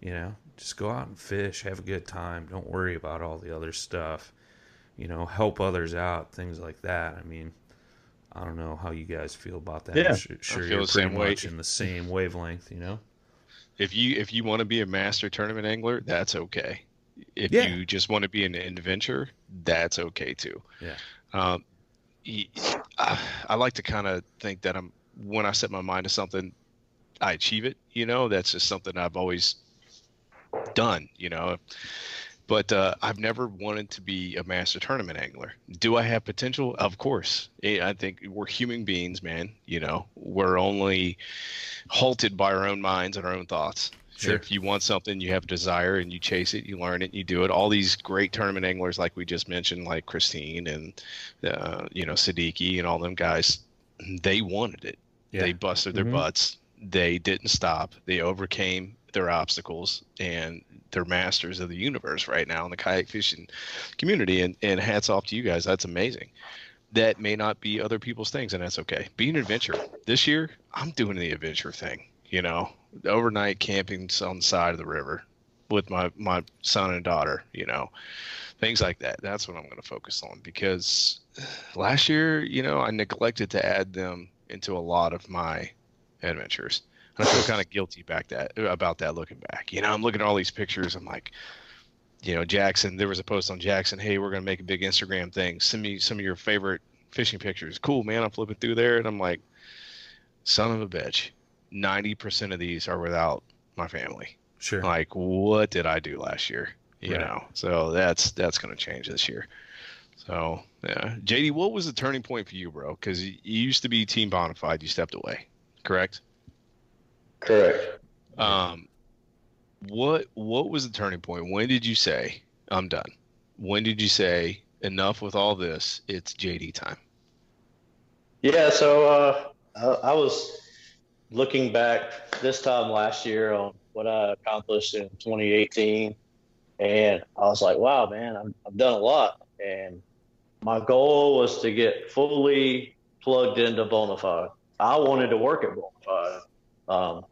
you know just go out and fish, have a good time. Don't worry about all the other stuff. You know, help others out, things like that. I mean, I don't know how you guys feel about that. Yeah, I'm sure, sure feel you're the pretty same way. much in the same wavelength. You know. If you if you want to be a master tournament angler, that's okay. If Yeah. you just want to be an adventure, that's okay too. Yeah. Um, I, like to kind of think that I'm when I set my mind to something, I achieve it. You know, that's just something I've always done. You know, but uh, I've never wanted to be a master tournament angler. Do I have potential? Of course. I think we're human beings, man. You know, we're only halted by our own minds and our own thoughts. Sure. If you want something, you have a desire and you chase it, you learn it, you do it. All these great tournament anglers, like we just mentioned, like Kristine and uh, you know Siddiqui and all them guys, they wanted it. Yeah. They busted their Mhm. butts. They didn't stop. They overcame their obstacles, and they're masters of the universe right now in the kayak fishing community. And, and hats off to you guys. That's amazing. That may not be other people's things, and that's okay. Be an adventurer. This year, I'm doing the adventure thing. You know, overnight camping on the side of the river with my my son and daughter. You know, things like that. That's what I'm going to focus on because last year, you know, I neglected to add them into a lot of my adventures. And I feel kind of guilty back that about that looking back. You know, I'm looking at all these pictures. I'm like, you know, Jackson. There was a post on Jackson. Hey, we're gonna make a big Instagram thing. Send me some of your favorite fishing pictures. Cool, man. I'm flipping through there, and I'm like, son of a bitch. Ninety percent of these are without my family. Sure. Like, what did I do last year? You Right. know, so that's that's gonna change this year. So yeah, JD, what was the turning point for you, bro? Because you used to be team Bonafide, you stepped away, correct? Correct. Um, what what was the turning point? When did you say I'm done? When did you say enough with all this? It's JD time. Yeah, so uh, I, I was looking back this time last year on what I accomplished in 2018, and I was like, "Wow, man, I'm, I've done a lot." And my goal was to get fully plugged into Bonafide. I wanted to work at Bonafide, um,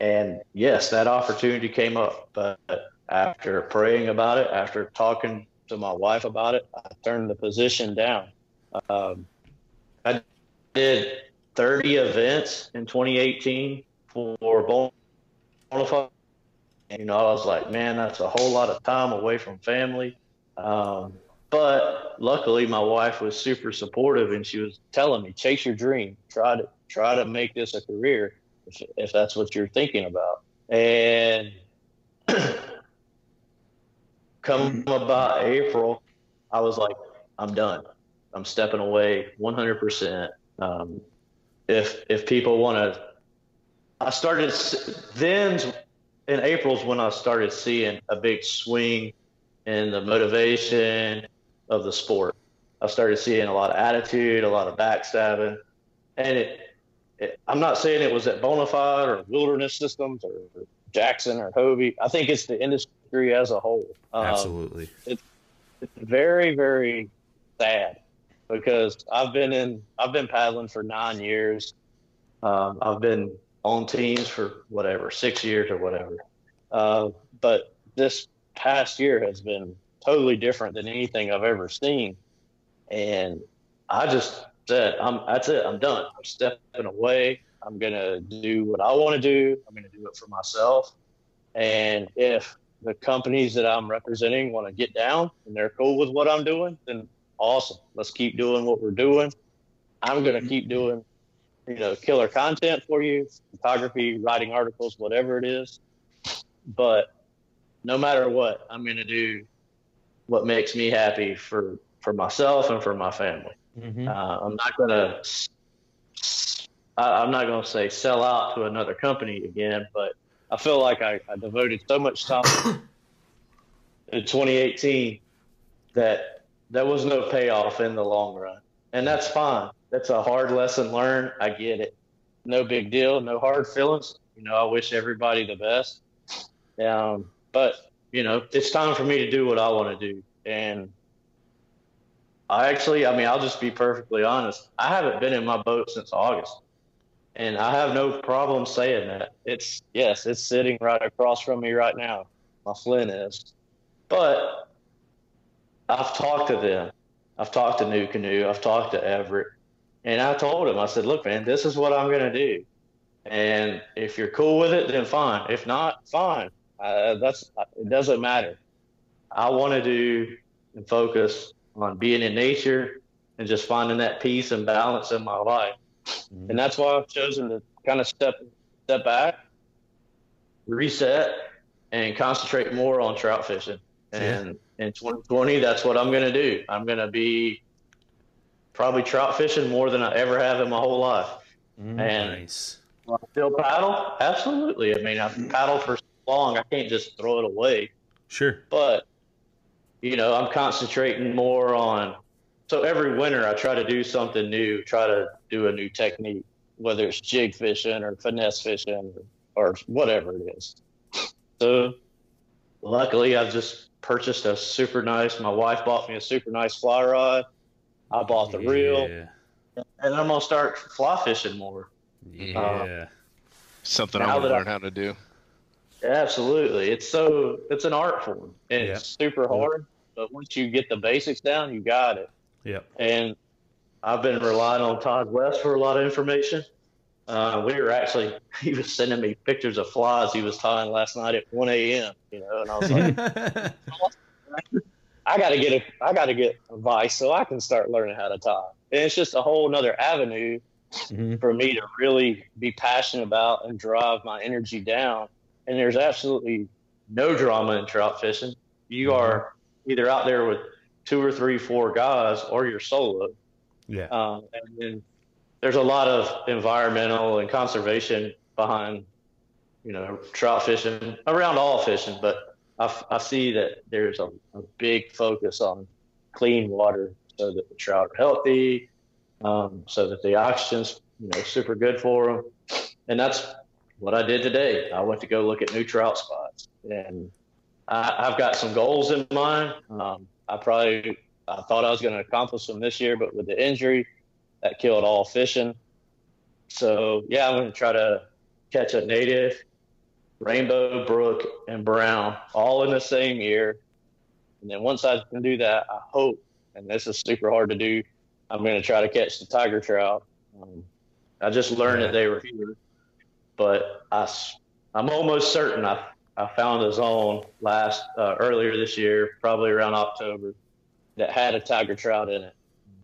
and yes, that opportunity came up. But after praying about it, after talking to my wife about it, I turned the position down. Um, I did 30 events in 2018 for Bonafide. And, you know, I was like, man, that's a whole lot of time away from family. Um, but luckily, my wife was super supportive, and she was telling me, chase your dream, try to try to make this a career if, if that's what you're thinking about. And come about April, I was like, I'm done. I'm stepping away 100%. Um, if if people want to, I started then in April's when I started seeing a big swing in the motivation of the sport. I started seeing a lot of attitude, a lot of backstabbing, and it. it I'm not saying it was at Bonafide or Wilderness Systems or Jackson or Hobie. I think it's the industry as a whole. Um, Absolutely. it's very very sad because I've been in I've been paddling for nine years. Um, I've been on teams for whatever six years or whatever. Uh, but this past year has been totally different than anything I've ever seen, and I just said, "I'm that's it. I'm done. I'm stepping away. I'm gonna do what I want to do. I'm gonna do it for myself. And if the companies that I'm representing want to get down and they're cool with what I'm doing, then awesome. Let's keep doing what we're doing. I'm going to keep doing, you know, killer content for you, photography, writing articles, whatever it is. But no matter what, I'm going to do what makes me happy for for myself and for my family. Mhm. Uh, I'm not going to. I'm not going to say sell out to another company again, but I feel like I, I devoted so much time in 2018 that there was no payoff in the long run, and that's fine. That's a hard lesson learned. I get it. No big deal. No hard feelings. You know, I wish everybody the best. Um, but you know, it's time for me to do what I want to do, and I actually, I mean, I'll just be perfectly honest. I haven't been in my boat since August, and I have no problem saying that. It's yes, it's sitting right across from me right now. My Flint is, but I've talked to them. I've talked to NuCanoe. I've talked to Everett, and I told him, I said, "Look, man, this is what I'm going to do, and if you're cool with it, then fine. If not, fine. Uh, that's it. Doesn't matter. I want to do and focus on being in nature and just finding that peace and balance in my life. Mm-hmm. And that's why I've chosen to kind of step step back, reset, and concentrate more on trout fishing. And yeah. in 2020, that's what I'm going to do. I'm going to be probably trout fishing more than I ever have in my whole life. Mm, and nice. I still paddle? Absolutely. I mean, I've paddled for so long, I can't just throw it away. Sure. But you know, I'm concentrating more on. So every winter, I try to do something new, try to do a new technique, whether it's jig fishing or finesse fishing or, or whatever it is. So luckily, I've just purchased a super nice. My wife bought me a super nice fly rod. I bought the yeah. reel, and I'm gonna start fly fishing more. Yeah, uh, something I want to learn I, how to do. Absolutely. It's so it's an art form and yeah. it's super hard, but once you get the basics down, you got it. Yeah. And I've been relying on Todd West for a lot of information. Uh, we were actually he was sending me pictures of flies he was tying last night at 1 a.m. You know, and I was like, I got to get a I got to get advice so I can start learning how to tie. And it's just a whole nother avenue mm-hmm. for me to really be passionate about and drive my energy down and there's absolutely no drama in trout fishing. You mm-hmm. are either out there with two or three, four guys, or you're solo. Yeah. Um, and then there's a lot of environmental and conservation behind, you know, trout fishing around all fishing. But I, I see that there's a, a, big focus on clean water so that the trout are healthy, um, so that the oxygen's you know super good for them, and that's what I did today. I went to go look at new trout spots, and I, have got some goals in mind. Um, I probably I thought I was going to accomplish them this year, but with the injury, that killed all fishing. So yeah, I'm going to try to catch a native, rainbow, brook, and brown all in the same year. And then once I can do that, I hope, and this is super hard to do, I'm going to try to catch the tiger trout. Um, I just learned that they were here but I, I'm almost certain I, I found a zone last uh, earlier this year, probably around October, that had a tiger trout in it.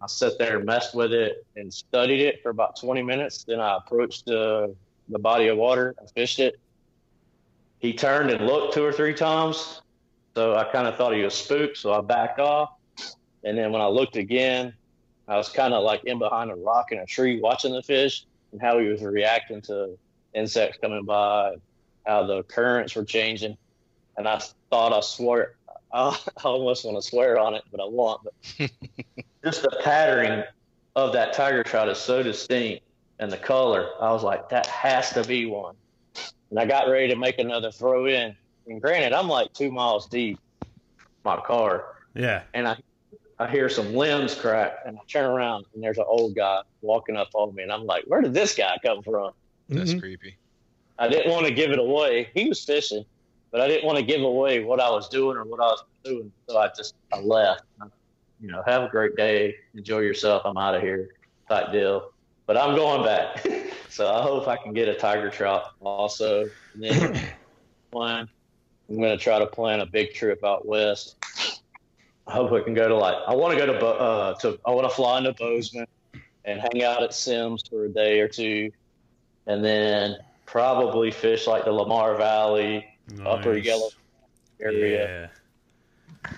I sat there and messed with it and studied it for about 20 minutes. Then I approached the, the body of water. I fished it. He turned and looked two or three times. So I kind of thought he was spooked. So I backed off. And then when I looked again, I was kind of like in behind a rock in a tree watching the fish and how he was reacting to insects coming by, how the currents were changing. And I thought I swore, I almost want to swear on it, but I won't. But just the patterning of that tiger trout is so distinct and the color. I was like, that has to be one. And I got ready to make another throw in. And granted, I'm like two miles deep, my car. Yeah. And I I hear some limbs crack and I turn around and there's an old guy walking up on me and I'm like, where did this guy come from? That's mm-hmm. creepy. I didn't want to give it away. He was fishing, but I didn't want to give away what I was doing or what I was doing. So I just I left. You know, have a great day, enjoy yourself. I'm out of here, type deal. But I'm going back. so I hope I can get a tiger trout also. And then plan. I'm going to try to plan a big trip out west. I hope we can go to like I want to go to uh to I want to fly into Bozeman and hang out at Simms for a day or two and then probably fish like the Lamar Valley, nice. Upper Yellow area.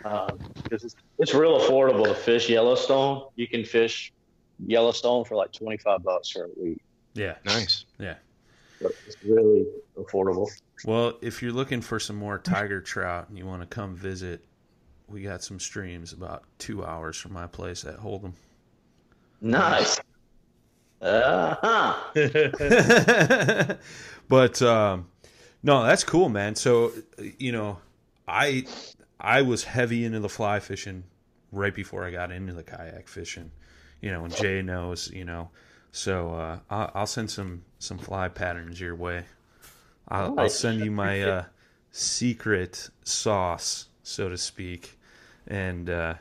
Yeah. Um, it's, it's real affordable to fish Yellowstone. You can fish Yellowstone for like twenty five bucks for a week. Yeah. Nice. Yeah. But it's really affordable. Well, if you're looking for some more tiger trout and you want to come visit, we got some streams about two hours from my place at Hold'em. Nice. Uh-huh. but um, no, that's cool, man. So you know, I I was heavy into the fly fishing right before I got into the kayak fishing. You know, and Jay knows. You know, so uh, I'll, I'll send some some fly patterns your way. I'll, I'll send you my uh, secret sauce, so to speak, and uh,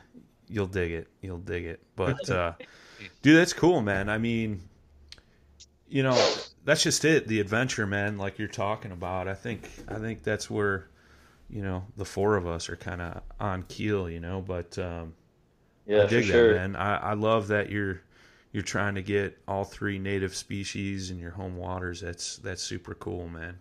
you'll dig it. You'll dig it. But uh, dude, that's cool, man. I mean, you know, that's just it. The adventure, man. Like you're talking about. I think. I think that's where, you know, the four of us are kind of on keel. You know, but um, Yeah, I dig for sure. that, man. I, I love that you're you're trying to get all three native species in your home waters. That's that's super cool, man.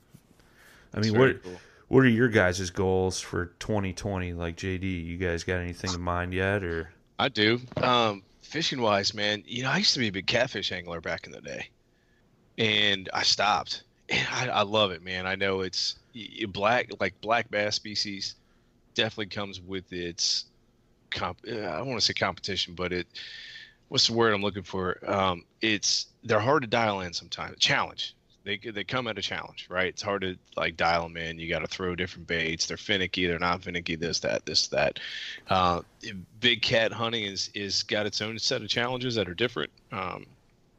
I mean, what cool. what are your guys' goals for 2020? Like JD, you guys got anything in mind yet, or I do. Um, fishing wise, man, you know, I used to be a big catfish angler back in the day, and I stopped. I, I love it, man. I know it's black, like black bass species, definitely comes with its comp. uh, I don't want to say competition, but it. What's the word I'm looking for? Um, it's they're hard to dial in sometimes. Challenge. They they come at a challenge, right? It's hard to like dial them in. You got to throw different baits. They're finicky. They're not finicky. This that this that. Uh, big cat hunting is is got its own set of challenges that are different. Um,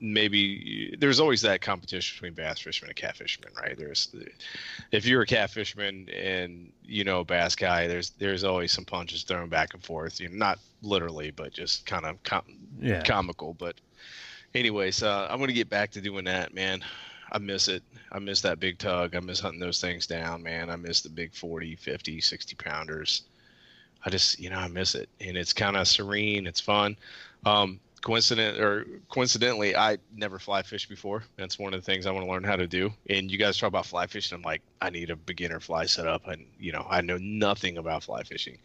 maybe there's always that competition between bass fishermen and cat fishermen, right? There's if you're a cat fisherman and you know a bass guy, there's there's always some punches thrown back and forth. You know, not literally, but just kind of com- yeah, comical. But anyways, uh, I'm gonna get back to doing that, man. I miss it. I miss that big tug. I miss hunting those things down, man. I miss the big 40, 50, 60 pounders. I just, you know, I miss it. And it's kind of serene. It's fun. Um, coincident or coincidentally, I never fly fish before. That's one of the things I want to learn how to do. And you guys talk about fly fishing. I'm like, I need a beginner fly setup. And, you know, I know nothing about fly fishing.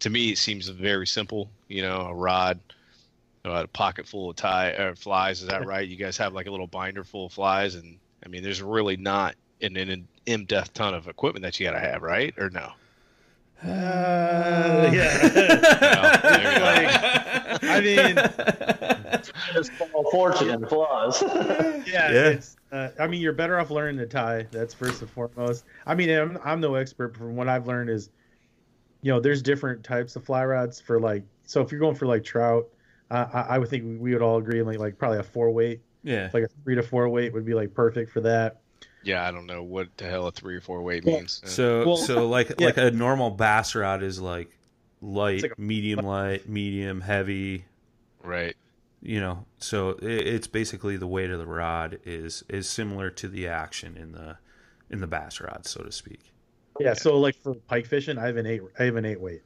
To me, it seems very simple, you know, a rod, uh, a pocket full of tie uh, flies. Is that right? You guys have like a little binder full of flies, and I mean, there's really not an, an in-depth ton of equipment that you got to have, right? Or no? Uh, yeah. No, maybe. I mean, Just small fortune in flaws. yeah, Yeah. It's, uh, I mean, you're better off learning to tie. That's first and foremost. I mean, I'm, I'm no expert. But from what I've learned is, you know, there's different types of fly rods for like. So if you're going for like trout, uh, I, I would think we, we would all agree like like probably a four weight, yeah. like a three to four weight would be like perfect for that. Yeah, I don't know what the hell a three or four weight Well, means. So Well, so like yeah. like a normal bass rod is like light, like a- medium light, medium heavy. right. You know, so it, it's basically the weight of the rod is is similar to the action in the in the bass rod, so to speak. Yeah. So like for pike fishing, I have an eight. I have an eight weight.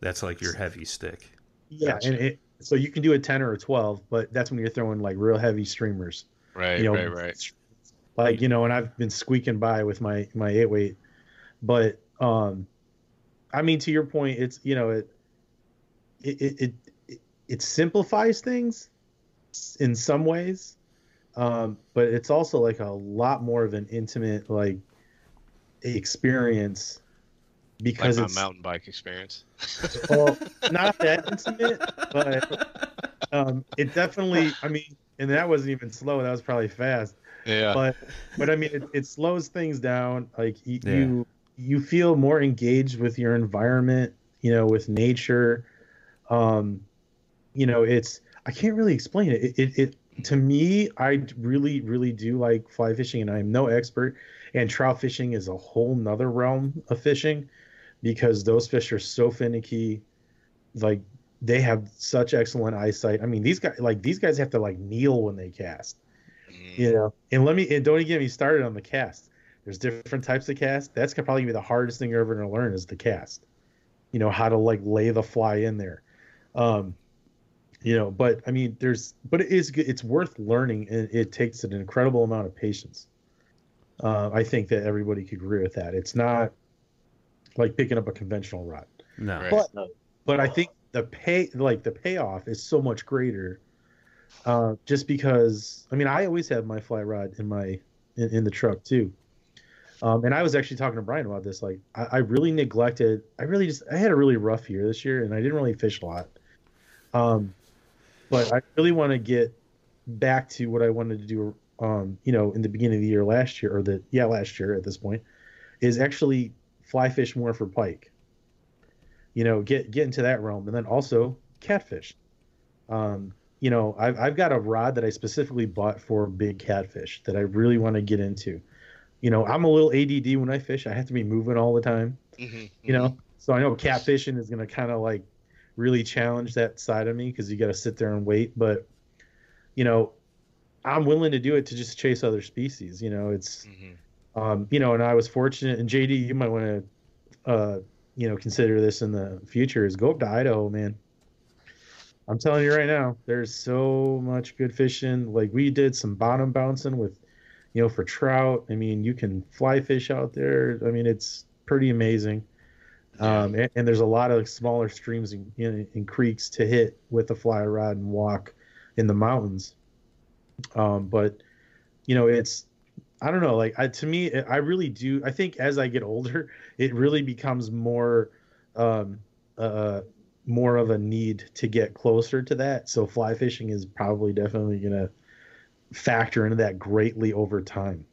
That's like your heavy stick. Yeah, Gotcha. and it, so you can do a ten or a twelve, but that's when you're throwing like real heavy streamers. Right, you know, right, right. Like you know, and I've been squeaking by with my my eight weight, but um, I mean to your point, it's you know it it it it, it, simplifies things in some ways, um, but it's also like a lot more of an intimate like experience Like because my it's mountain bike experience. well, not that intimate, but um, it definitely. I mean, and that wasn't even slow. That was probably fast. Yeah. But but I mean, it, it slows things down. Like y- Yeah. you you feel more engaged with your environment. You know, with nature. Um, you know, it's I can't really explain it. It it, it to me, I really really do like fly fishing, and I'm no expert. And trout fishing is a whole nother realm of fishing because those fish are so finicky. Like they have such excellent eyesight. I mean, these guys like these guys have to like kneel when they cast. Mm, You know, and let me and don't even get me started on the cast. There's different types of cast. That's gonna probably be the hardest thing you're ever gonna learn is the cast. You know how to like lay the fly in there. Um, you know, but I mean, there's but it is good. It's worth learning, and it takes an incredible amount of patience. Uh, I think that everybody could agree with that. It's not like picking up a conventional rod No. Right. but but I think the pay like the payoff is so much greater. Uh, just because I mean I always have my fly rod in my in, in the truck too. Um, and I was actually talking to Brian about this. Like I, I really neglected. I really just I had a really rough year this year, and I didn't really fish a lot. Um, but I really want to get back to what I wanted to do. Um, you know, in the beginning of the year last year, or the yeah last year at this point, is actually fly fish more for pike you know, get get into that realm, and then also catfish. Um, you know, I've I've got a rod that I specifically bought for big catfish that I really want to get into. You know, I'm a little ADD when I fish. I have to be moving all the time. Mhm, You know, so I know catfishing is going to kind of like really challenge that side of me because you got to sit there and wait. But you know, I'm willing to do it to just chase other species. You know, it's mhm. um, you know, and I was fortunate. And JD, you might want to, uh, you know, consider this in the future. Is go up to Idaho, man. I'm telling you right now, there's so much good fishing. Like we did some bottom bouncing with, you know, for trout. I mean, you can fly fish out there. I mean, it's pretty amazing. Um, and, and there's a lot of smaller streams and, creeks to hit with a fly rod and walk in the mountains. Um, but you know, it's I don't know. Like I, to me, I really do. I think as I get older, it really becomes more, um, uh, more of a need to get closer to that. So fly fishing is probably definitely gonna factor into that greatly over time.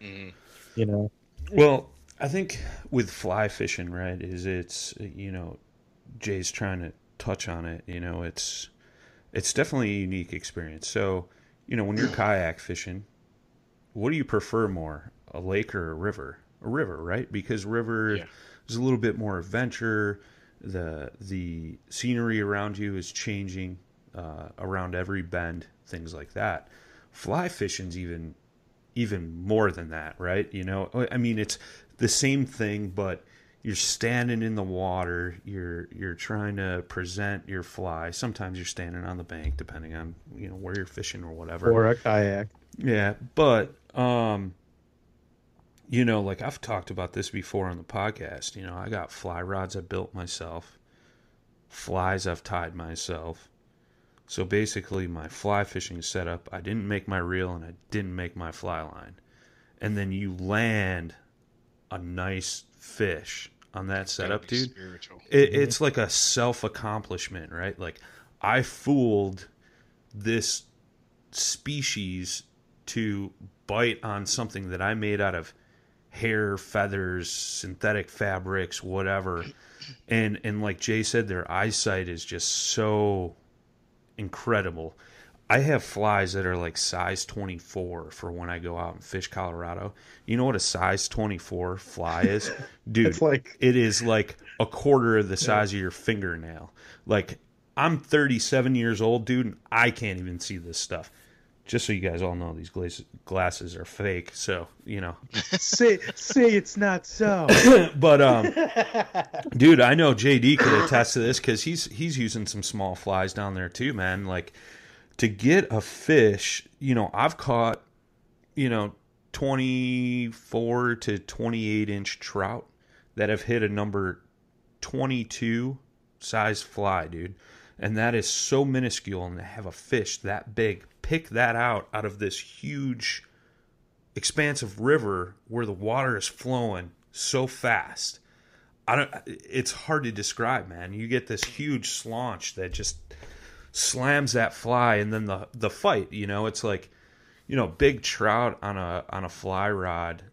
Mhm. You know. Well, I think with fly fishing, right, is it's you know, Jay's trying to touch on it. You know, it's it's definitely a unique experience. So, you know, when you're kayak fishing, what do you prefer more, a lake or a river? A river, right? Because river Yeah. is a little bit more adventure. The the scenery around you is changing uh, around every bend, things like that. Fly fishing's even even more than that, right? You know, I mean, it's the same thing, but you're standing in the water. You're you're trying to present your fly. Sometimes you're standing on the bank, depending on you know where you're fishing or whatever. Or a kayak. Yeah, but um you know, like I've talked about this before on the podcast, you know, I got fly rods I built myself. Flies I've tied myself. So basically my fly fishing setup, I didn't make my reel and I didn't make my fly line. And then you land a nice fish on that setup, dude it, it's like a self accomplishment, right? Like I fooled this species to bite on something that I made out of hair, feathers, synthetic fabrics, whatever. And and like Jay said, their eyesight is just so incredible. I have flies that are like size 24 for when I go out and fish Colorado. You know what a size 24 fly is? Dude, It's like it is like a quarter of the size of your fingernail. Like I'm 37 years old, dude, and I can't even see this stuff. Just so you guys all know, these glasses glasses are fake. So you know, say say it's not so. but um, dude, I know JD could attest to this because he's he's using some small flies down there too, man. Like to get a fish, you know, I've caught, you know, 24 to 28 inch trout that have hit a number 22 size fly, dude. And that is so minuscule, and to have a fish that big pick that out out of this huge expansive river where the water is flowing so fast. I don't it's hard to describe, man. You get this huge slaunch that just slams that fly and then the the fight, you know, it's like you know, big trout on a on a fly rod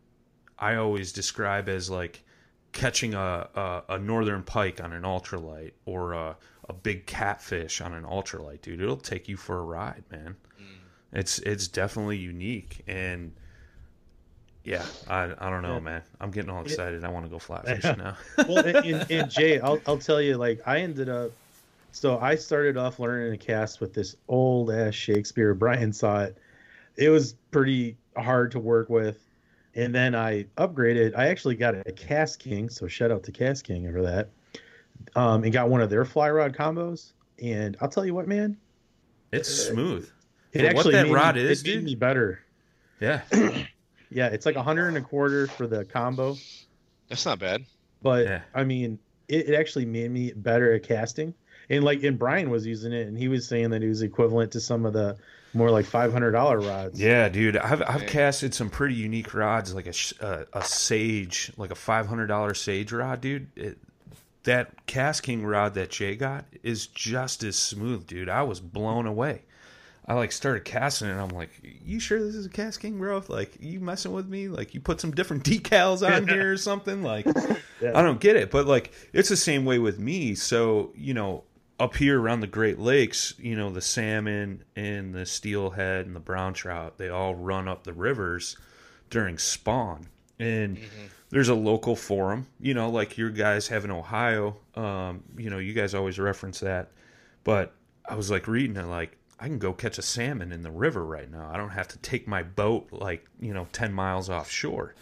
I always describe as like catching a, a, a northern pike on an ultralight or a, a big catfish on an ultralight, dude. It'll take you for a ride, man. Mm. It's it's definitely unique and yeah, I I don't know, man. I'm getting all excited. I want to go fly fishing now. well, and, and, and Jay, I'll I'll tell you, like I ended up. So I started off learning to cast with this old ass Shakespeare. Brian saw it. It was pretty hard to work with, and then I upgraded. I actually got a Cast King, so shout out to Cast King for that. Um, and got one of their fly rod combos. And I'll tell you what, man, It's smooth. it For what actually that made rod me, is, it made me better. Yeah. Yeah, it's like a hundred and a quarter for the combo. That's not bad. but Yeah. I mean, it, it actually made me better at casting. And like, and Brian was using it, and he was saying that it was equivalent to some of the more like five hundred dollar rods. Yeah, dude, I've I've Yeah. casted some pretty unique rods, like a a, a sage, like a five hundred dollar sage rod, dude. It, that cast king rod that Jay got is just as smooth, dude. I was blown away. I like started casting it. and I'm like, you sure this is a Cast King, bro? Like, you messing with me? Like, you put some different decals on here or something? Like, I don't get it. But like, it's the same way with me. So you know, up here around the Great Lakes, you know, the salmon and the steelhead and the brown trout, they all run up the rivers during spawn. And mm-hmm. There's a local forum, you know, like your guys have in Ohio. Um, you know, you guys always reference that. But I was like reading it, like, I can go catch a salmon in the river right now. I don't have to take my boat like, you know, 10 miles offshore.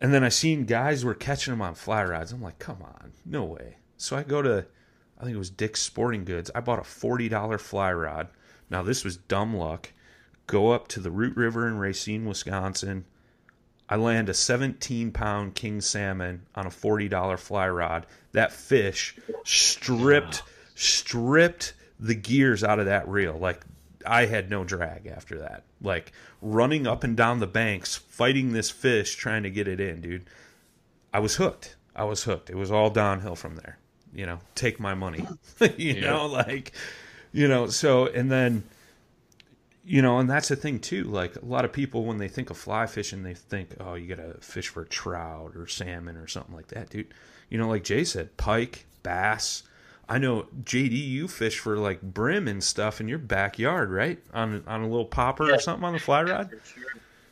And then I seen guys were catching them on fly rods. I'm like, come on, no way. So I go to, I think it was Dick's Sporting Goods. I bought a $40 fly rod. Now, this was dumb luck. Go up to the Root River in Racine, Wisconsin. I land a 17 pound king salmon on a $40 fly rod. That fish stripped, stripped the gears out of that reel. Like, I had no drag after that. Like, running up and down the banks, fighting this fish, trying to get it in, dude. I was hooked. I was hooked. It was all downhill from there. You know, take my money. you know, like, you know, so, and then, you know, and that's the thing too. Like a lot of people, when they think of fly fishing, they think, oh, you got to fish for trout or salmon or something like that, dude. You know, like Jay said, pike, bass. I know JD, you fish for like brim and stuff in your backyard, right? On on a little popper or something on the fly rod,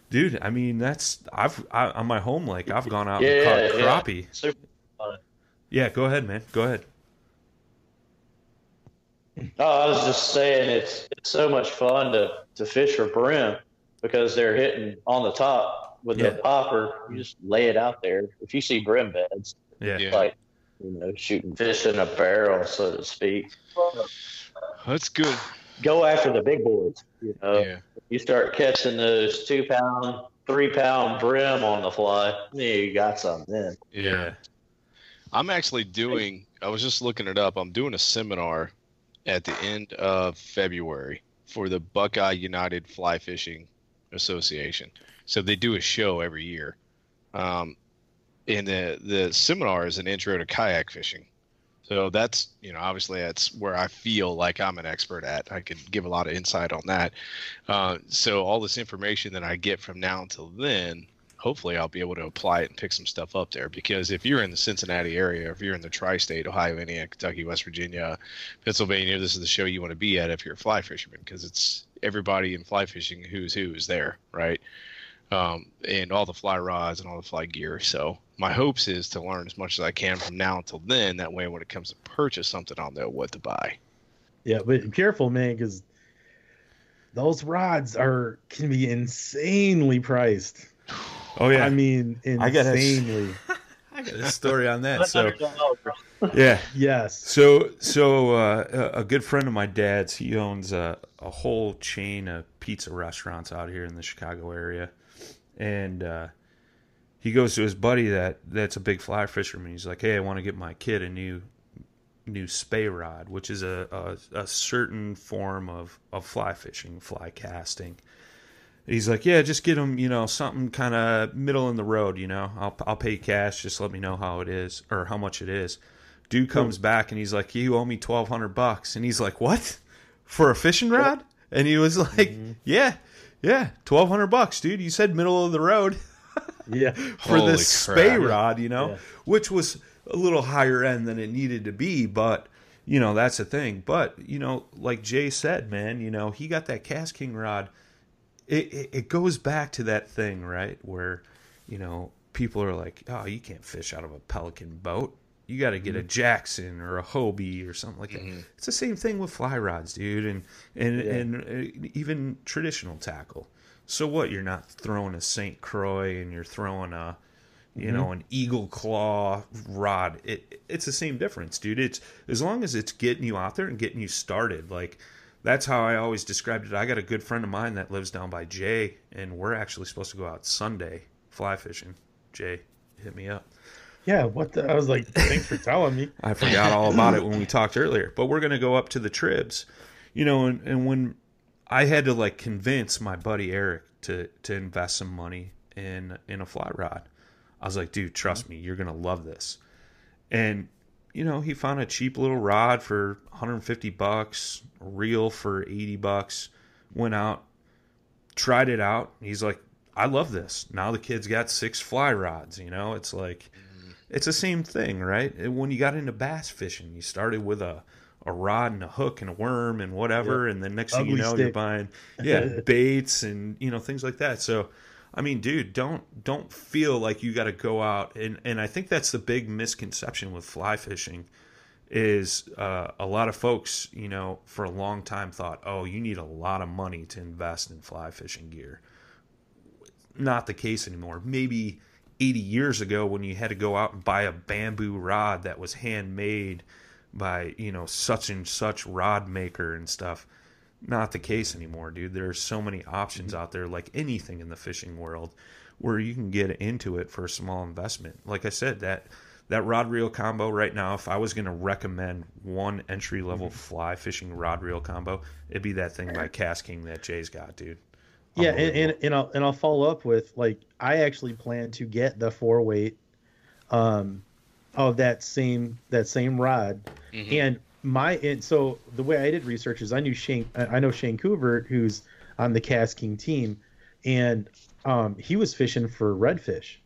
dude. I mean, that's I've I, on my home lake. I've gone out and caught yeah. crappie. Yeah, go ahead, man. Go ahead. No, I was just saying it's it's so much fun to to fish for brim because they're hitting on the top with Yeah. the popper. You just lay it out there. If you see brim beds, Yeah. Yeah. like you know, shooting fish in a barrel, so to speak. That's good. Go after the big boys. You know, Yeah. you start catching those two pound, three pound brim on the fly. Yeah, you got something then. Yeah. I'm actually doing, I was just looking it up. I'm doing a seminar at the end of February for the Buckeye United Fly Fishing Association. So they do a show every year. Um, and the, the seminar is an intro to kayak fishing. So that's, you know, obviously that's where I feel like I'm an expert at. I could give a lot of insight on that. Uh, so all this information that I get from now until then, hopefully I'll be able to apply it and pick some stuff up there. Because if you're in the Cincinnati area, if you're in the tri-state, Ohio, Indiana, Kentucky, West Virginia, Pennsylvania, this is the show you want to be at if you're a fly fisherman because it's everybody in fly fishing who's who is there, right? Um, and all the fly rods and all the fly gear. So my hopes is to learn as much as I can from now until then. That way, when it comes to purchase something, I'll know what to buy. Yeah, but be careful, man, because those rods are can be insanely priced. Oh yeah. I mean, I gotta- insanely. I got a story on that. So yeah. yes. So, so uh, a a good friend of my dad's, he owns a, a whole chain of pizza restaurants out here in the Chicago area, and uh, he goes to his buddy that that's a big fly fisherman. He's like, "Hey, I want to get my kid a new new spey rod, which is a, a, a certain form of, of fly fishing, fly casting." He's like, "Yeah, just get him, you know, something kind of middle in the road. You know, I'll I'll pay cash. Just let me know how it is or how much it is." Dude comes back and he's like, "You owe me twelve hundred bucks," and he's like, "What? For a fishing rod?" And he was like, mm-hmm. "Yeah, yeah, twelve hundred bucks, dude. You said middle of the road Yeah. for Holy this crap. spey rod, you know, Yeah. which was a little higher end than it needed to be, but you know that's the thing. But you know, like Jay said, man, you know he got that Cast King rod. It, it it goes back to that thing, right, where you know people are like, oh, you can't fish out of a Pelican boat. You got to get a mm-hmm. Jackson or a Hobie or something like that. Mm-hmm. It's the same thing with fly rods, dude, and and and uh, even traditional tackle. So what? You're not throwing a Saint Croix and you're throwing a, you mm-hmm. know, an Eagle Claw rod. It it's the same difference, dude. It's as long as it's getting you out there and getting you started. Like that's how I always described it. I got a good friend of mine that lives down by Jay, and we're actually supposed to go out Sunday fly fishing. Jay, hit me up. Yeah. What the? I was like, thanks for telling me. I forgot all about it when we talked earlier. But we're gonna go up to the tribs, you know, and, and when I had to like convince my buddy Eric to to invest some money in in a fly rod, I was like, dude, trust me, you're gonna love this. And you know, he found a cheap little rod for 150 bucks, a reel for 80 bucks. went out, tried it out. He's like, I love this. Now the kid's got six fly rods. You know, it's like mm-hmm. it's the same thing, right? When you got into bass fishing, you started with a a rod and a hook and a worm and whatever, and then next thing you Ugly know, you're buying yeah baits and you know things like that. So, I mean, dude, don't don't feel like you got to go out and and I think that's the big misconception with fly fishing is uh, a lot of folks, you know, for a long time thought, oh, you need a lot of money to invest in fly fishing gear. Not the case anymore. Maybe 80 years ago when you had to go out and buy a bamboo rod that was handmade by, you know, such and such rod maker and stuff. Not the case anymore, dude. There are so many options mm-hmm. out there, like anything in the fishing world, where you can get into it for a small investment. Like I said, that that rod reel combo right now, if I was going to recommend one entry level mm-hmm. fly fishing rod reel combo, it'd be that thing by Cast King that Jay's got, dude. Yeah, and, and and I'll and I'll follow up with like I actually plan to get the four weight, um, of that same that same rod, mm-hmm. and my and so the way I did research is I knew Shane I know Shane Couvert who's on the Cast King team, and um he was fishing for redfish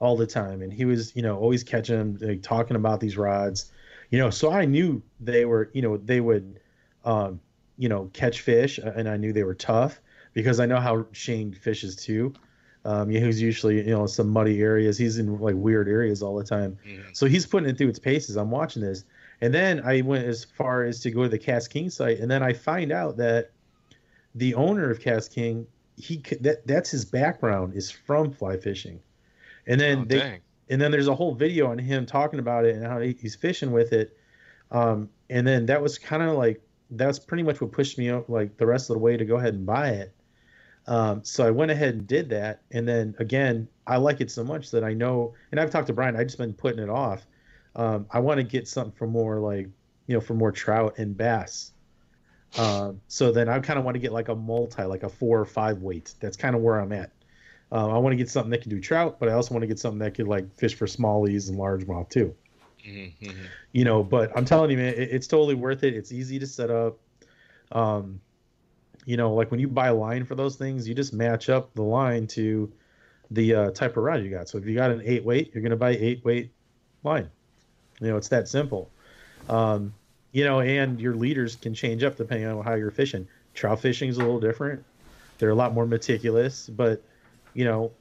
all the time, and he was you know always catching them like, talking about these rods, you know so I knew they were you know they would, um you know catch fish and I knew they were tough because I know how Shane fishes too. Um, yeah, he's usually you know some muddy areas. He's in like weird areas all the time. So he's putting it through its paces. I'm watching this, and then I went as far as to go to the Cast King site, and then I find out that the owner of Cast King, he that that's his background is from fly fishing, and then Oh, they dang. and then there's a whole video on him talking about it and how he, he's fishing with it, um, and then that was kind of like that's pretty much what pushed me out like the rest of the way to go ahead and buy it. Um, so I went ahead and did that, and then again, I like it so much that I know, and I've talked to Brian. I've just been putting it off. Um, I want to get something for more like, you know, for more trout and bass. Um, so then I kind of want to get like a multi, like a four or five weight. That's kind of where I'm at. Uh, I want to get something that can do trout, but I also want to get something that could like fish for smallies and largemouth too. Mm-hmm. You know, but I'm telling you, man, it, it's totally worth it. It's easy to set up. Um, you know, like when you buy a line for those things, you just match up the line to the uh, type of rod you got. So if you got an eight weight, you're going to buy eight weight line. You know, it's that simple. Um, you know, and your leaders can change up depending on how you're fishing. Trout fishing is a little different. They're a lot more meticulous, but you know,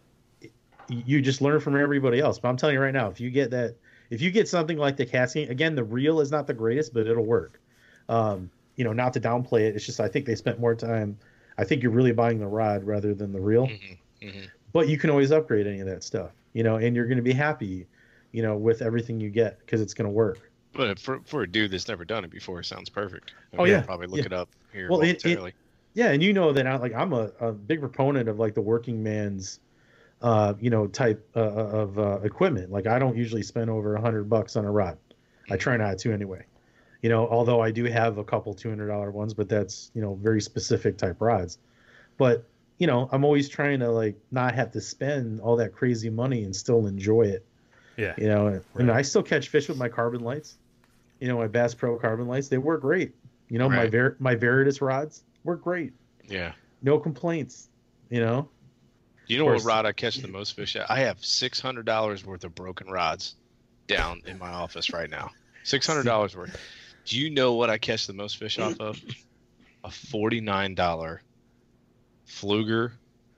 you just learn from everybody else. But I'm telling you right now, if you get that, if you get something like the Cast King, again, the reel is not the greatest, but it'll work. Um, you know, not to downplay it. It's just I think they spent more time. I think you're really buying the rod rather than the reel. But you can always upgrade any of that stuff, you know, and you're going to be happy, you know, with everything you get because it's going to work. But for for a dude that's never done it before, it sounds perfect. I Oh, yeah. I'll probably look Yeah. it up here Well, it- it- Yeah, and you know that I like I'm a, a big proponent of like the working man's, uh, you know, type uh, of uh, equipment. Like I don't usually spend over a hundred bucks on a rod. I try not to anyway. You know, although I do have a couple two hundred dollar ones, but that's you know very specific type rods. But you know, I'm always trying to like not have to spend all that crazy money and still enjoy it. Yeah. You know, and, and I still catch fish with my carbon lights. You know, my Bass Pro carbon lights, they work great. You know, my Ver- my Veritas rods work great yeah. no complaints you know You know what rod I catch the most fish at? I have six hundred dollars worth of broken rods down in my office right now. Six hundred dollars worth. Do you know what I catch the most fish off of? A forty nine dollar Pflueger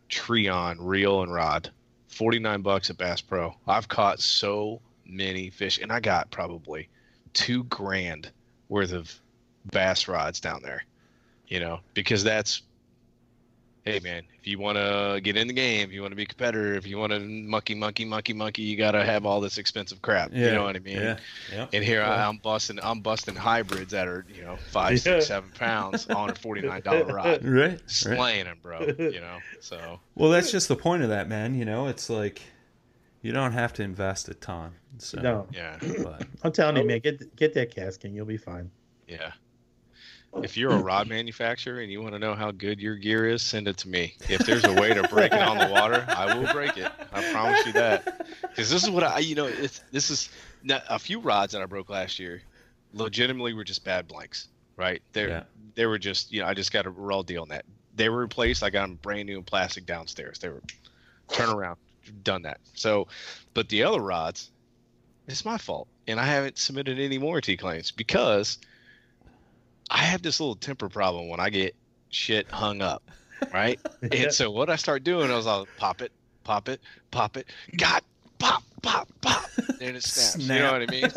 Trion reel and rod. Forty nine bucks at Bass Pro. I've caught so many fish, and I got probably two grand worth of bass rods down there. You know, because that's hey man, if you want to get in the game, if you want to be competitor, if you want to monkey, monkey, monkey, monkey, you got to have all this expensive crap. you know what I mean? yeah, yeah. And here Yeah. I, I'm busting, I'm busting hybrids that are you know five, Yeah. six, seven pounds on a forty nine dollar rod, Right, right. slaying them, bro. You know, so Well, that's just the point of that, man. You know, it's like you don't have to invest a ton. So, no yeah, but i'm telling you man get get that Cast King you'll be fine yeah. If you're a rod manufacturer and you want to know how good your gear is, send it to me. If there's a way to break it on the water, I will break it. I promise you that. Because this is what I, you know, it's this is a few rods that I broke last year. Legitimately, were just bad blanks, right? They Yeah. they were just, you know, I just got a raw deal on that. they were replaced. I got them brand new in plastic downstairs. They were turn around, done that. So, but the other rods, it's my fault, and I haven't submitted any warranty claims because I have this little temper problem when I get shit hung up, right? and so what I start doing, I was like, pop it, pop it, pop it, God, pop, pop, pop, and it snaps. You know what I mean?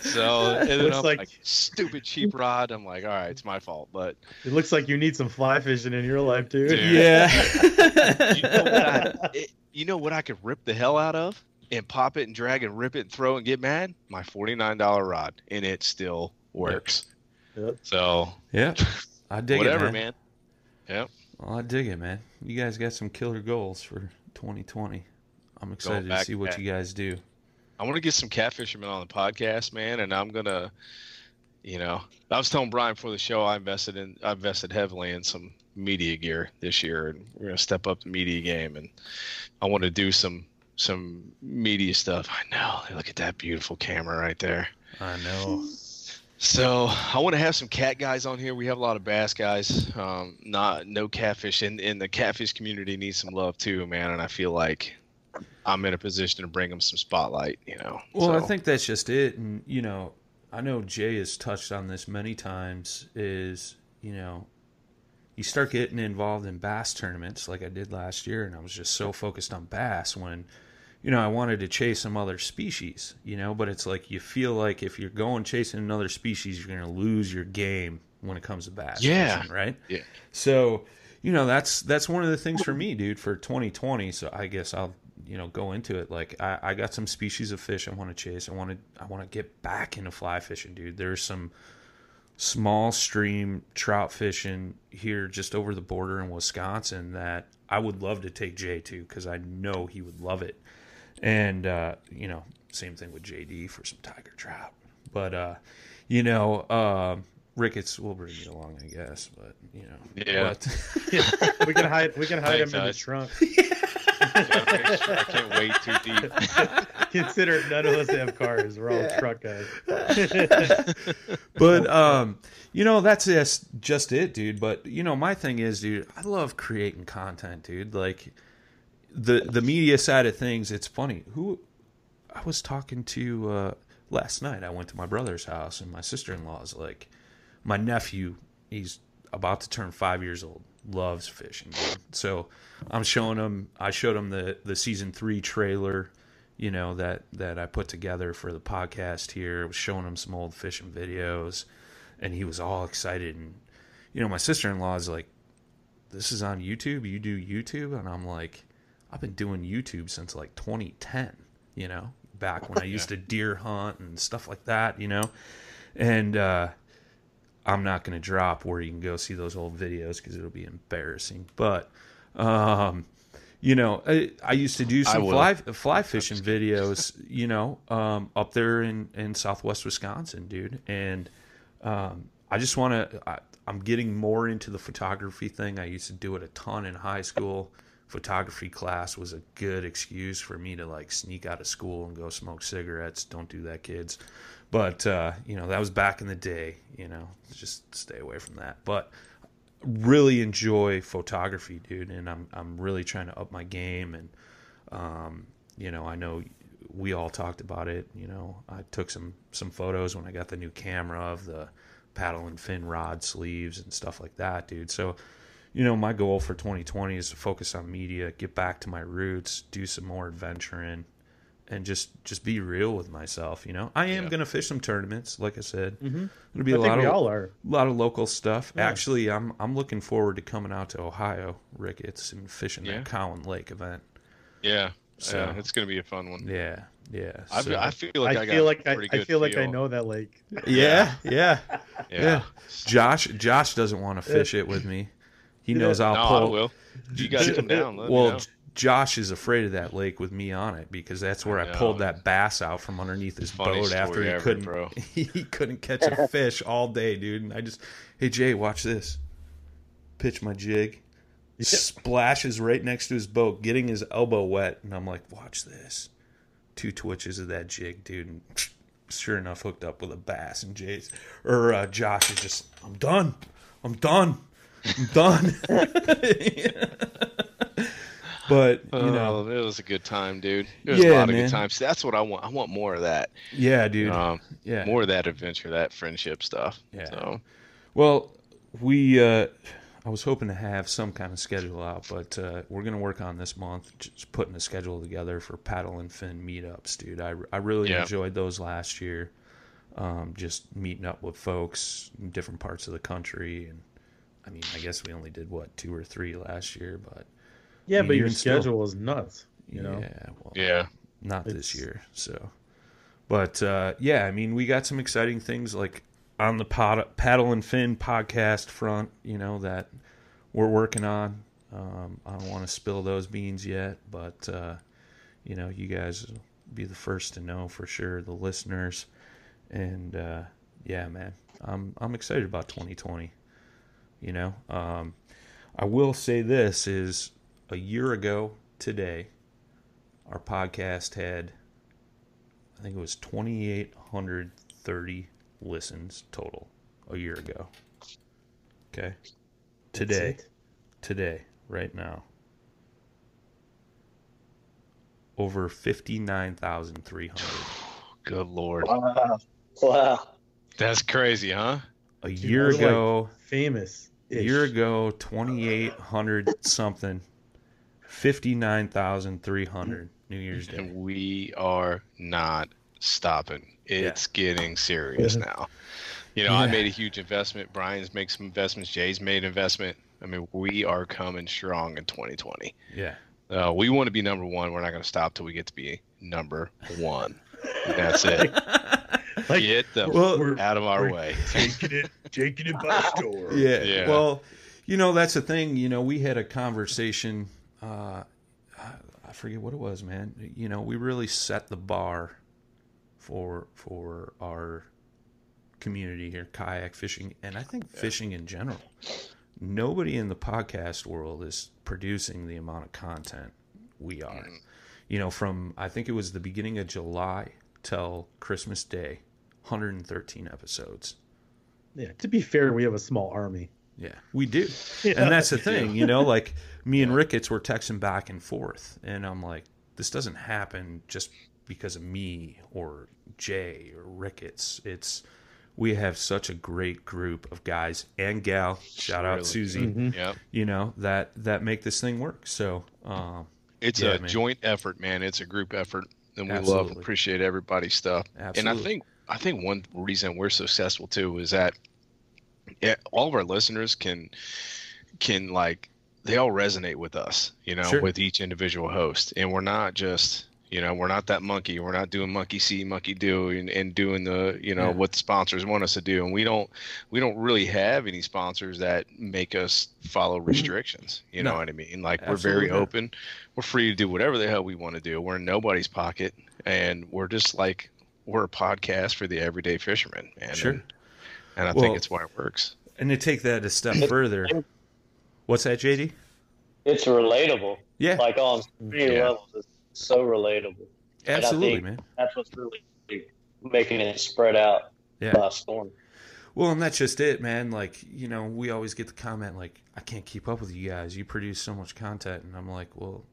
so and then Looks I'm like- like, stupid cheap rod. I'm like, all right, it's my fault, but It looks like you need some fly fishing in your life, dude. Dude. Yeah. you know what I, it- you know what I could rip the hell out of and pop it and drag and rip it and throw and get mad? My forty nine dollar rod, and it still works. Yep. So yeah. I dig whatever, it, man. man. Yep. Well, I dig it, man. You guys got some killer goals for 2020. I'm excited to see what back. you guys do. I want to get some catfishermen on the podcast, man, and I'm gonna, you know, I was telling Brian before the show I invested in, I invested heavily in some media gear this year, and we're gonna step up the media game, and I want to do some some media stuff. I know. Look at that beautiful camera right there. I know. So I want to have some cat guys on here. We have a lot of bass guys. Um, not no catfish, and, and the catfish community needs some love too, man. And I feel like I'm in a position to bring them some spotlight. You know. Well, I think that's just it. And, you know, I know Jay has touched on this many times is, you know, you start getting involved in bass tournaments like I did last year, and I was just so focused on bass when, you know, I wanted to chase some other species, you know, but it's like you feel like if you're going chasing another species, you're going to lose your game when it comes to bass. Yeah. fishing, right? Yeah. So, you know, that's that's one of the things for me, dude, for 2020. So I guess I'll, you know, go into it. Like I, I got some species of fish I want to chase. I want to I want to get back into fly fishing, dude. There's some small stream trout fishing here just over the border in Wisconsin that I would love to take Jay to because I know he would love it. And uh, you know, same thing with JD for some tiger trout. But uh, you know, uh, Ricketts will bring you along, I guess. But you know, Yeah. but- we can hide. We can hide Thanks, him in the trunk. Gotta make sure I can't wade too deep. Consider none of us have cars. We're all truck guys. but um you know that's just just it dude but you know my thing is dude i love creating content dude like the the media side of things it's funny. Who i was talking to uh last night i went to my brother's house and my sister-in-law's like my nephew he's about to turn five years old loves fishing dude. so i'm showing him i showed him the the season three trailer you know that that i put together for the podcast here I was showing him some old fishing videos and he was all excited. And you know my sister-in-law is like this is on youtube? You do youtube? And i'm like i've been doing youtube since like 2010 you know back when i used to deer hunt and stuff like that you know and uh i'm not going to drop where you can go see those old videos because it'll be embarrassing but um you know I, I used to do some fly fly fishing videos you know um up there in in southwest wisconsin dude and um, I just want to. I'm getting more into the photography thing. I used to do it a ton in high school. Photography class was a good excuse for me to like sneak out of school and go smoke cigarettes. Don't do that, kids. But uh, you know that was back in the day. You know, just stay away from that. But really enjoy photography, dude, and I'm I'm really trying to up my game. And um, you know, I know we all talked about it. You know, I took some some photos when I got the new camera of the paddle and fin rod sleeves and stuff like that, dude. So, you know, my goal for 2020 is to focus on media, get back to my roots, do some more adventuring, and just just be real with myself. You know, I am Yeah. gonna fish some tournaments, like I said. Mhm. It'll be I a lot of all are. a lot of local stuff. Yeah. Actually, I'm I'm looking forward to coming out to Ohio, Ricketts, and fishing Yeah. that Cowan Lake event. Yeah. So- yeah, it's gonna be a fun one. Yeah, yeah. I, so- I feel like I, I got feel like I, pretty I good feel like I know that lake. yeah, yeah, Yeah. yeah. Josh, Josh doesn't want to fish it with me. He knows I'll no, pull. I will. You guys come down. Let me well, know. Josh is afraid of that lake with me on it because that's where I, I pulled that bass out from underneath his Funny boat after he ever, couldn't bro. he couldn't catch a fish all day, dude. And I just, hey Jay, watch this. Pitch my jig. Splashes right next to his boat, getting his elbow wet, and I'm like, watch this. Two twitches of that jig, dude, and sure enough, hooked up with a bass. And Jay's or uh, Josh is just, I'm done. I'm done. I'm done. but you know, oh, it was a good time, dude. It was Yeah, a lot of man. good times. That's what I want. I want more of that. yeah, dude. Um, yeah. more of that adventure, that friendship stuff. Yeah. So Well, we uh I was hoping to have some kind of schedule out, but uh, we're gonna work on this month, just putting a schedule together for paddle and fin meetups, dude. I, I really Yeah. enjoyed those last year. Um, just meeting up with folks in different parts of the country, and I mean, I guess we only did what two or three last year, but Yeah, but your You're still- schedule is nuts. You know. yeah, well, yeah, not this year. So, but uh, yeah, I mean, we got some exciting things like on the pod, paddle and fin podcast front, you know, that we're working on. Um, I don't want to spill those beans yet, but uh, you know, you guys will be the first to know for sure, the listeners. And uh, yeah, man, I'm I'm excited about 2020. You know, um, I will say this is a year ago today our podcast had I think it was 2830 listens total a year ago. Okay. Today, today, right now. Over 59,300 good lord, Wow. Wow. that's crazy, huh? a Dude, year we're, like, ago. Famous. A year ago 2800 something 59,300 New Year's Day. And we are not stopping. It's getting serious now. You know, I made a huge investment. Brian's made some investments. Jay's made an investment. I mean, we are coming strong in 2020. Yeah. Uh, we want to be number one. We're not going to stop till we get to be number one. That's it. Like, Get the Well- f- out of our we're way. taking it, taking it by storm. Yeah. Yeah. Well, you know, that's the thing. You know, we had a conversation. Uh, I forget what it was, man. You know, we really set the bar for for our community here, kayak fishing, and I think fishing in general. Nobody in the podcast world is producing the amount of content we are. You know, from I think it was the beginning of July till Christmas Day, 113 episodes. Yeah. To be fair, we have a small army. Yeah, we do. Yeah. And that's the thing, you know, like me and Ricketts were texting back and forth, and I'm like, this doesn't happen just because of me or Jay or Ricketts. It's we have such a great group of guys and gal. Shout out Really Susie. Mhm. Yep. You know that that make this thing work. So, um, It's Yeah, a man. joint effort, man. It's a group effort, and we love Absolutely. appreciate everybody's stuff. Absolutely. And I think I think one reason we're successful too is that yeah, all of our listeners can can like they all resonate with us, you know, Sure. with each individual host, and we're not just you know we're not that monkey. We're not doing monkey see, monkey do, and, and doing the you know Yeah. what the sponsors want us to do, and we don't we don't really have any sponsors that make us follow mm-hmm. restrictions. You know what I mean? Like we're very open. We're free to do whatever the hell we want to do. We're in nobody's pocket, and we're just like we're a podcast for the everyday fisherman. And, Sure. And, and I Well- think it's why it works. and to take that a step further, what's that, JD? It's relatable. Yeah, Like on many Yeah. levels, it's so relatable. and I absolutely, think- man. That's what's really making it spread out Yeah. by storm. Well, and that's just it, man. Like, you know, we always get the comment, like, I can't keep up with you guys. You produce so much content. And I'm like, well,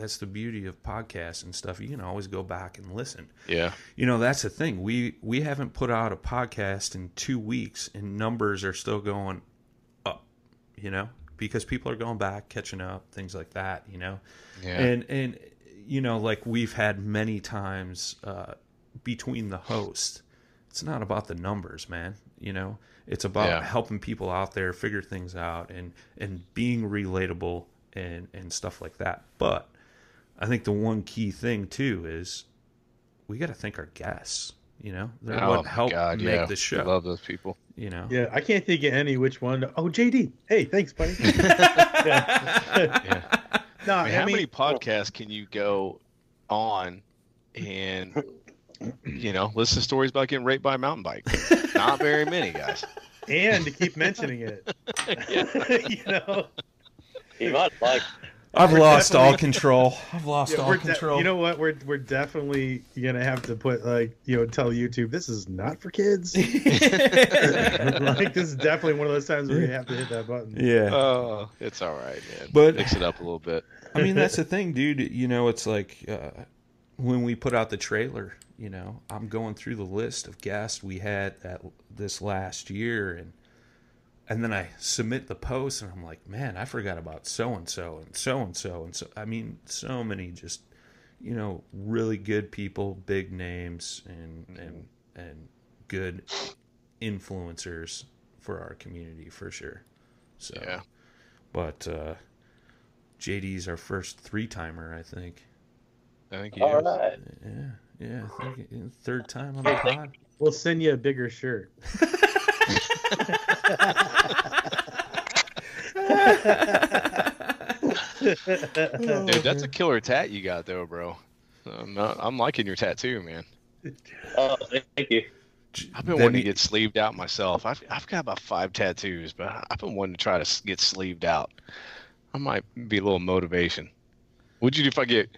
that's the beauty of podcasts and stuff. You can always go back and listen. Yeah. You know, that's the thing. We we haven't put out a podcast in two weeks and numbers are still going up, you know, because people are going back, catching up, things like that, you know. Yeah. And and you know, like we've had many times uh, between the hosts, it's not about the numbers, man. You know, it's about Yeah. helping people out there figure things out and and being relatable and and stuff like that. But I think the one key thing too is we got to thank our guests. You know, they're oh what my help God, make yeah. the We show. love those people. you know, Yeah, I can't think of any which one. Oh, JD. Hey, thanks, buddy. Yeah. No, I I mean, mean, how many podcasts can you go on and you know listen to stories about getting raped by a mountain bike? Not very many, guys. and to keep mentioning it. you know, You might like I've We're lost all control. I've lost Yeah, all we're de- control. you know what? We're we're definitely gonna have to put like you know tell YouTube this is not for kids. like this is definitely one of those times where you have to hit that button. yeah. Oh, it's all right, man. But- mix it up a little bit. I mean, that's the thing, dude. You know, it's like uh, when we put out the trailer. You know, I'm going through the list of guests we had that this last year, and and then I submit the post, and I'm like, man, I forgot about so and so and so and so and so. I mean, so many just you know really good people, big names, and and and good influencers for our community for sure. So, Yeah. but uh, JD's our first three timer, I think. I think he All is. right. Yeah, yeah, I think third time on the pod. We'll send you a bigger shirt. Oh, Dude, that's a killer tat you got though, bro. I'm, not, I'm liking your tattoo, man. Oh, thank you. I've been Then wanting to get sleeved out myself. I've, I've got about five tattoos, but I've been wanting to try to get sleeved out. I might be a little motivation. What'd you do if I get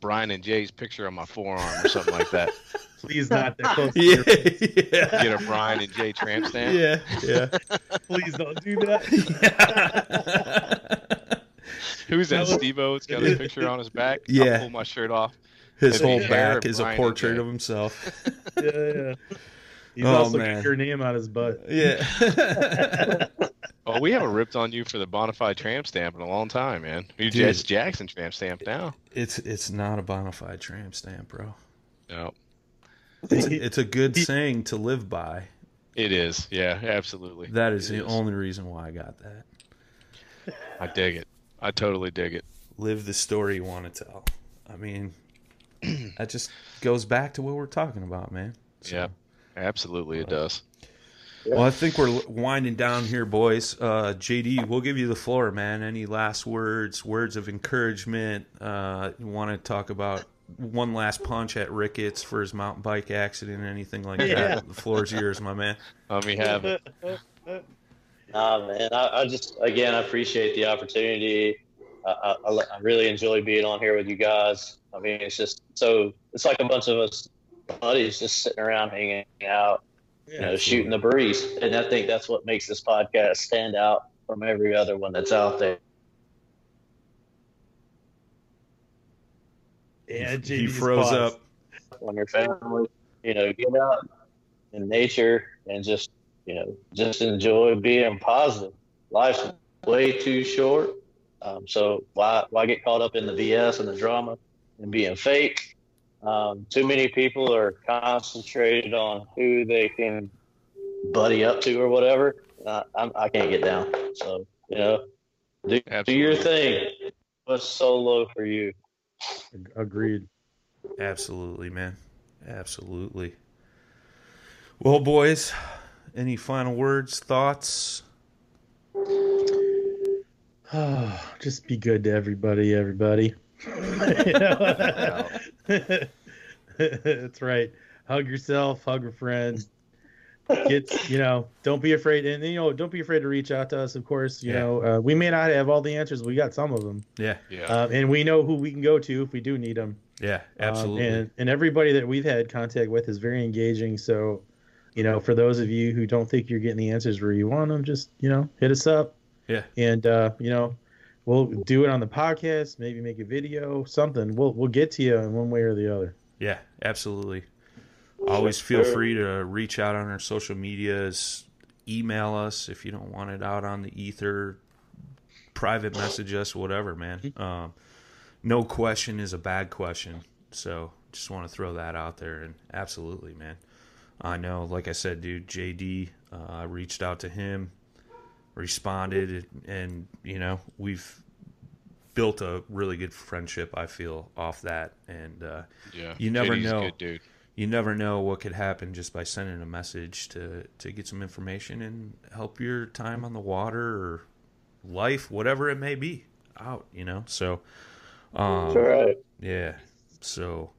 Brian and Jay's picture on my forearm or something like that? Please not that close. to Yeah, your- yeah, Get a Brian and Jay tramp stamp? yeah, yeah. Please don't do that. Who's that? That was- Steve O's got a picture on his back? Yeah. I'll pull my shirt off. His Maybe whole back is a Brian and portrait of himself. yeah, yeah. He's Oh, also man. got your name out his butt. Yeah. Oh, we haven't ripped on you for the Bonafide tramp stamp in a long time, man. You Dude. Jess Jackson tramp stamp now. it's it's not a bonafide tramp stamp, bro. No, It's a, it's a good saying to live by. it is. Yeah, absolutely. That is It the only reason why I got that. I dig it. I totally dig it. Live the story you want to tell. I mean, that just goes back to what we're talking about, man. So- Yeah, absolutely, it does. Well, I think we're winding down here, boys. Uh, JD, we'll give you the floor, man. Any last words, words of encouragement? Uh, you want to talk about one last punch at Ricketts for his mountain bike accident, anything like Yeah. that? The floor's yours, my man. Let me have it. Nah, man. I, I just again I appreciate the opportunity. I, I, I really enjoy being on here with you guys. I mean, it's just so it's like a bunch of us buddies just sitting around hanging out, you know, shooting the breeze. And I think that's what makes this podcast stand out from every other one that's out there. Yeah, he JD froze up. When your family, you know, get out in nature and just, you know, just enjoy being positive. Life's way too short. Um, so why why get caught up in the BS and the drama and being fake? Um, too many people are concentrated on who they can buddy up to or whatever. I, I'm, I can't get down. So you know, do, do your Absolutely. thing. What's solo for you? Agreed. Absolutely, man. Absolutely. Well, boys, any final words, thoughts? Just be good to everybody, everybody. You know? That's right. Hug yourself, hug a friend. Get you know, don't be afraid, and you know, don't be afraid to reach out to us. Of course, you Yeah. know, uh, we may not have all the answers. We got some of them, Yeah, Yeah. um, and we know who we can go to if we do need them. yeah, Um, absolutely. and and everybody that we've had contact with is very engaging. So, you know, for those of you who don't think you're getting the answers where you want them, just you know, hit us up. Yeah. And uh, you know, we'll do it on the podcast. Maybe make a video, something. We'll we'll get to you in one way or the other. Yeah, absolutely. Always feel free to reach out on our social medias, email us if you don't want it out on the ether, private message us, whatever, man. Um, no question is a bad question. So just want to throw that out there. And absolutely, man. I know, like I said, dude, JD, uh, I reached out to him, responded, and, you know, we've built a really good friendship, I feel, off that. And, uh, yeah. you never JD's know. Good dude. you never know what could happen just by sending a message to to get some information and help your time on the water or life whatever it may be out you know so um That's all right. yeah so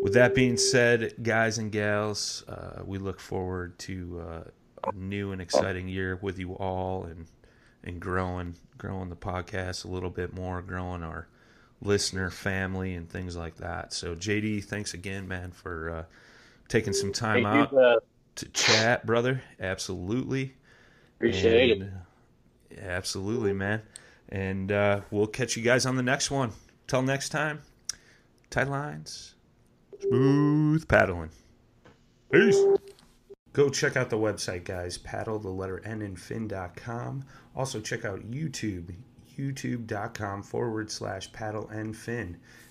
with that being said guys and gals uh, we look forward to uh, a new and exciting year with you all and and growing growing the podcast a little bit more, growing our listener family and things like that. So JD, thanks again, man, for uh, taking some time Thank out you, to chat, brother. Absolutely. appreciate it. And, yeah, absolutely, man. And uh, we'll catch you guys on the next one. Till next time, tight lines, smooth paddling. Peace. Go check out the website, guys. Paddle the letter N in fin.com. Also, check out YouTube, youtube.com forward slash paddle and fin.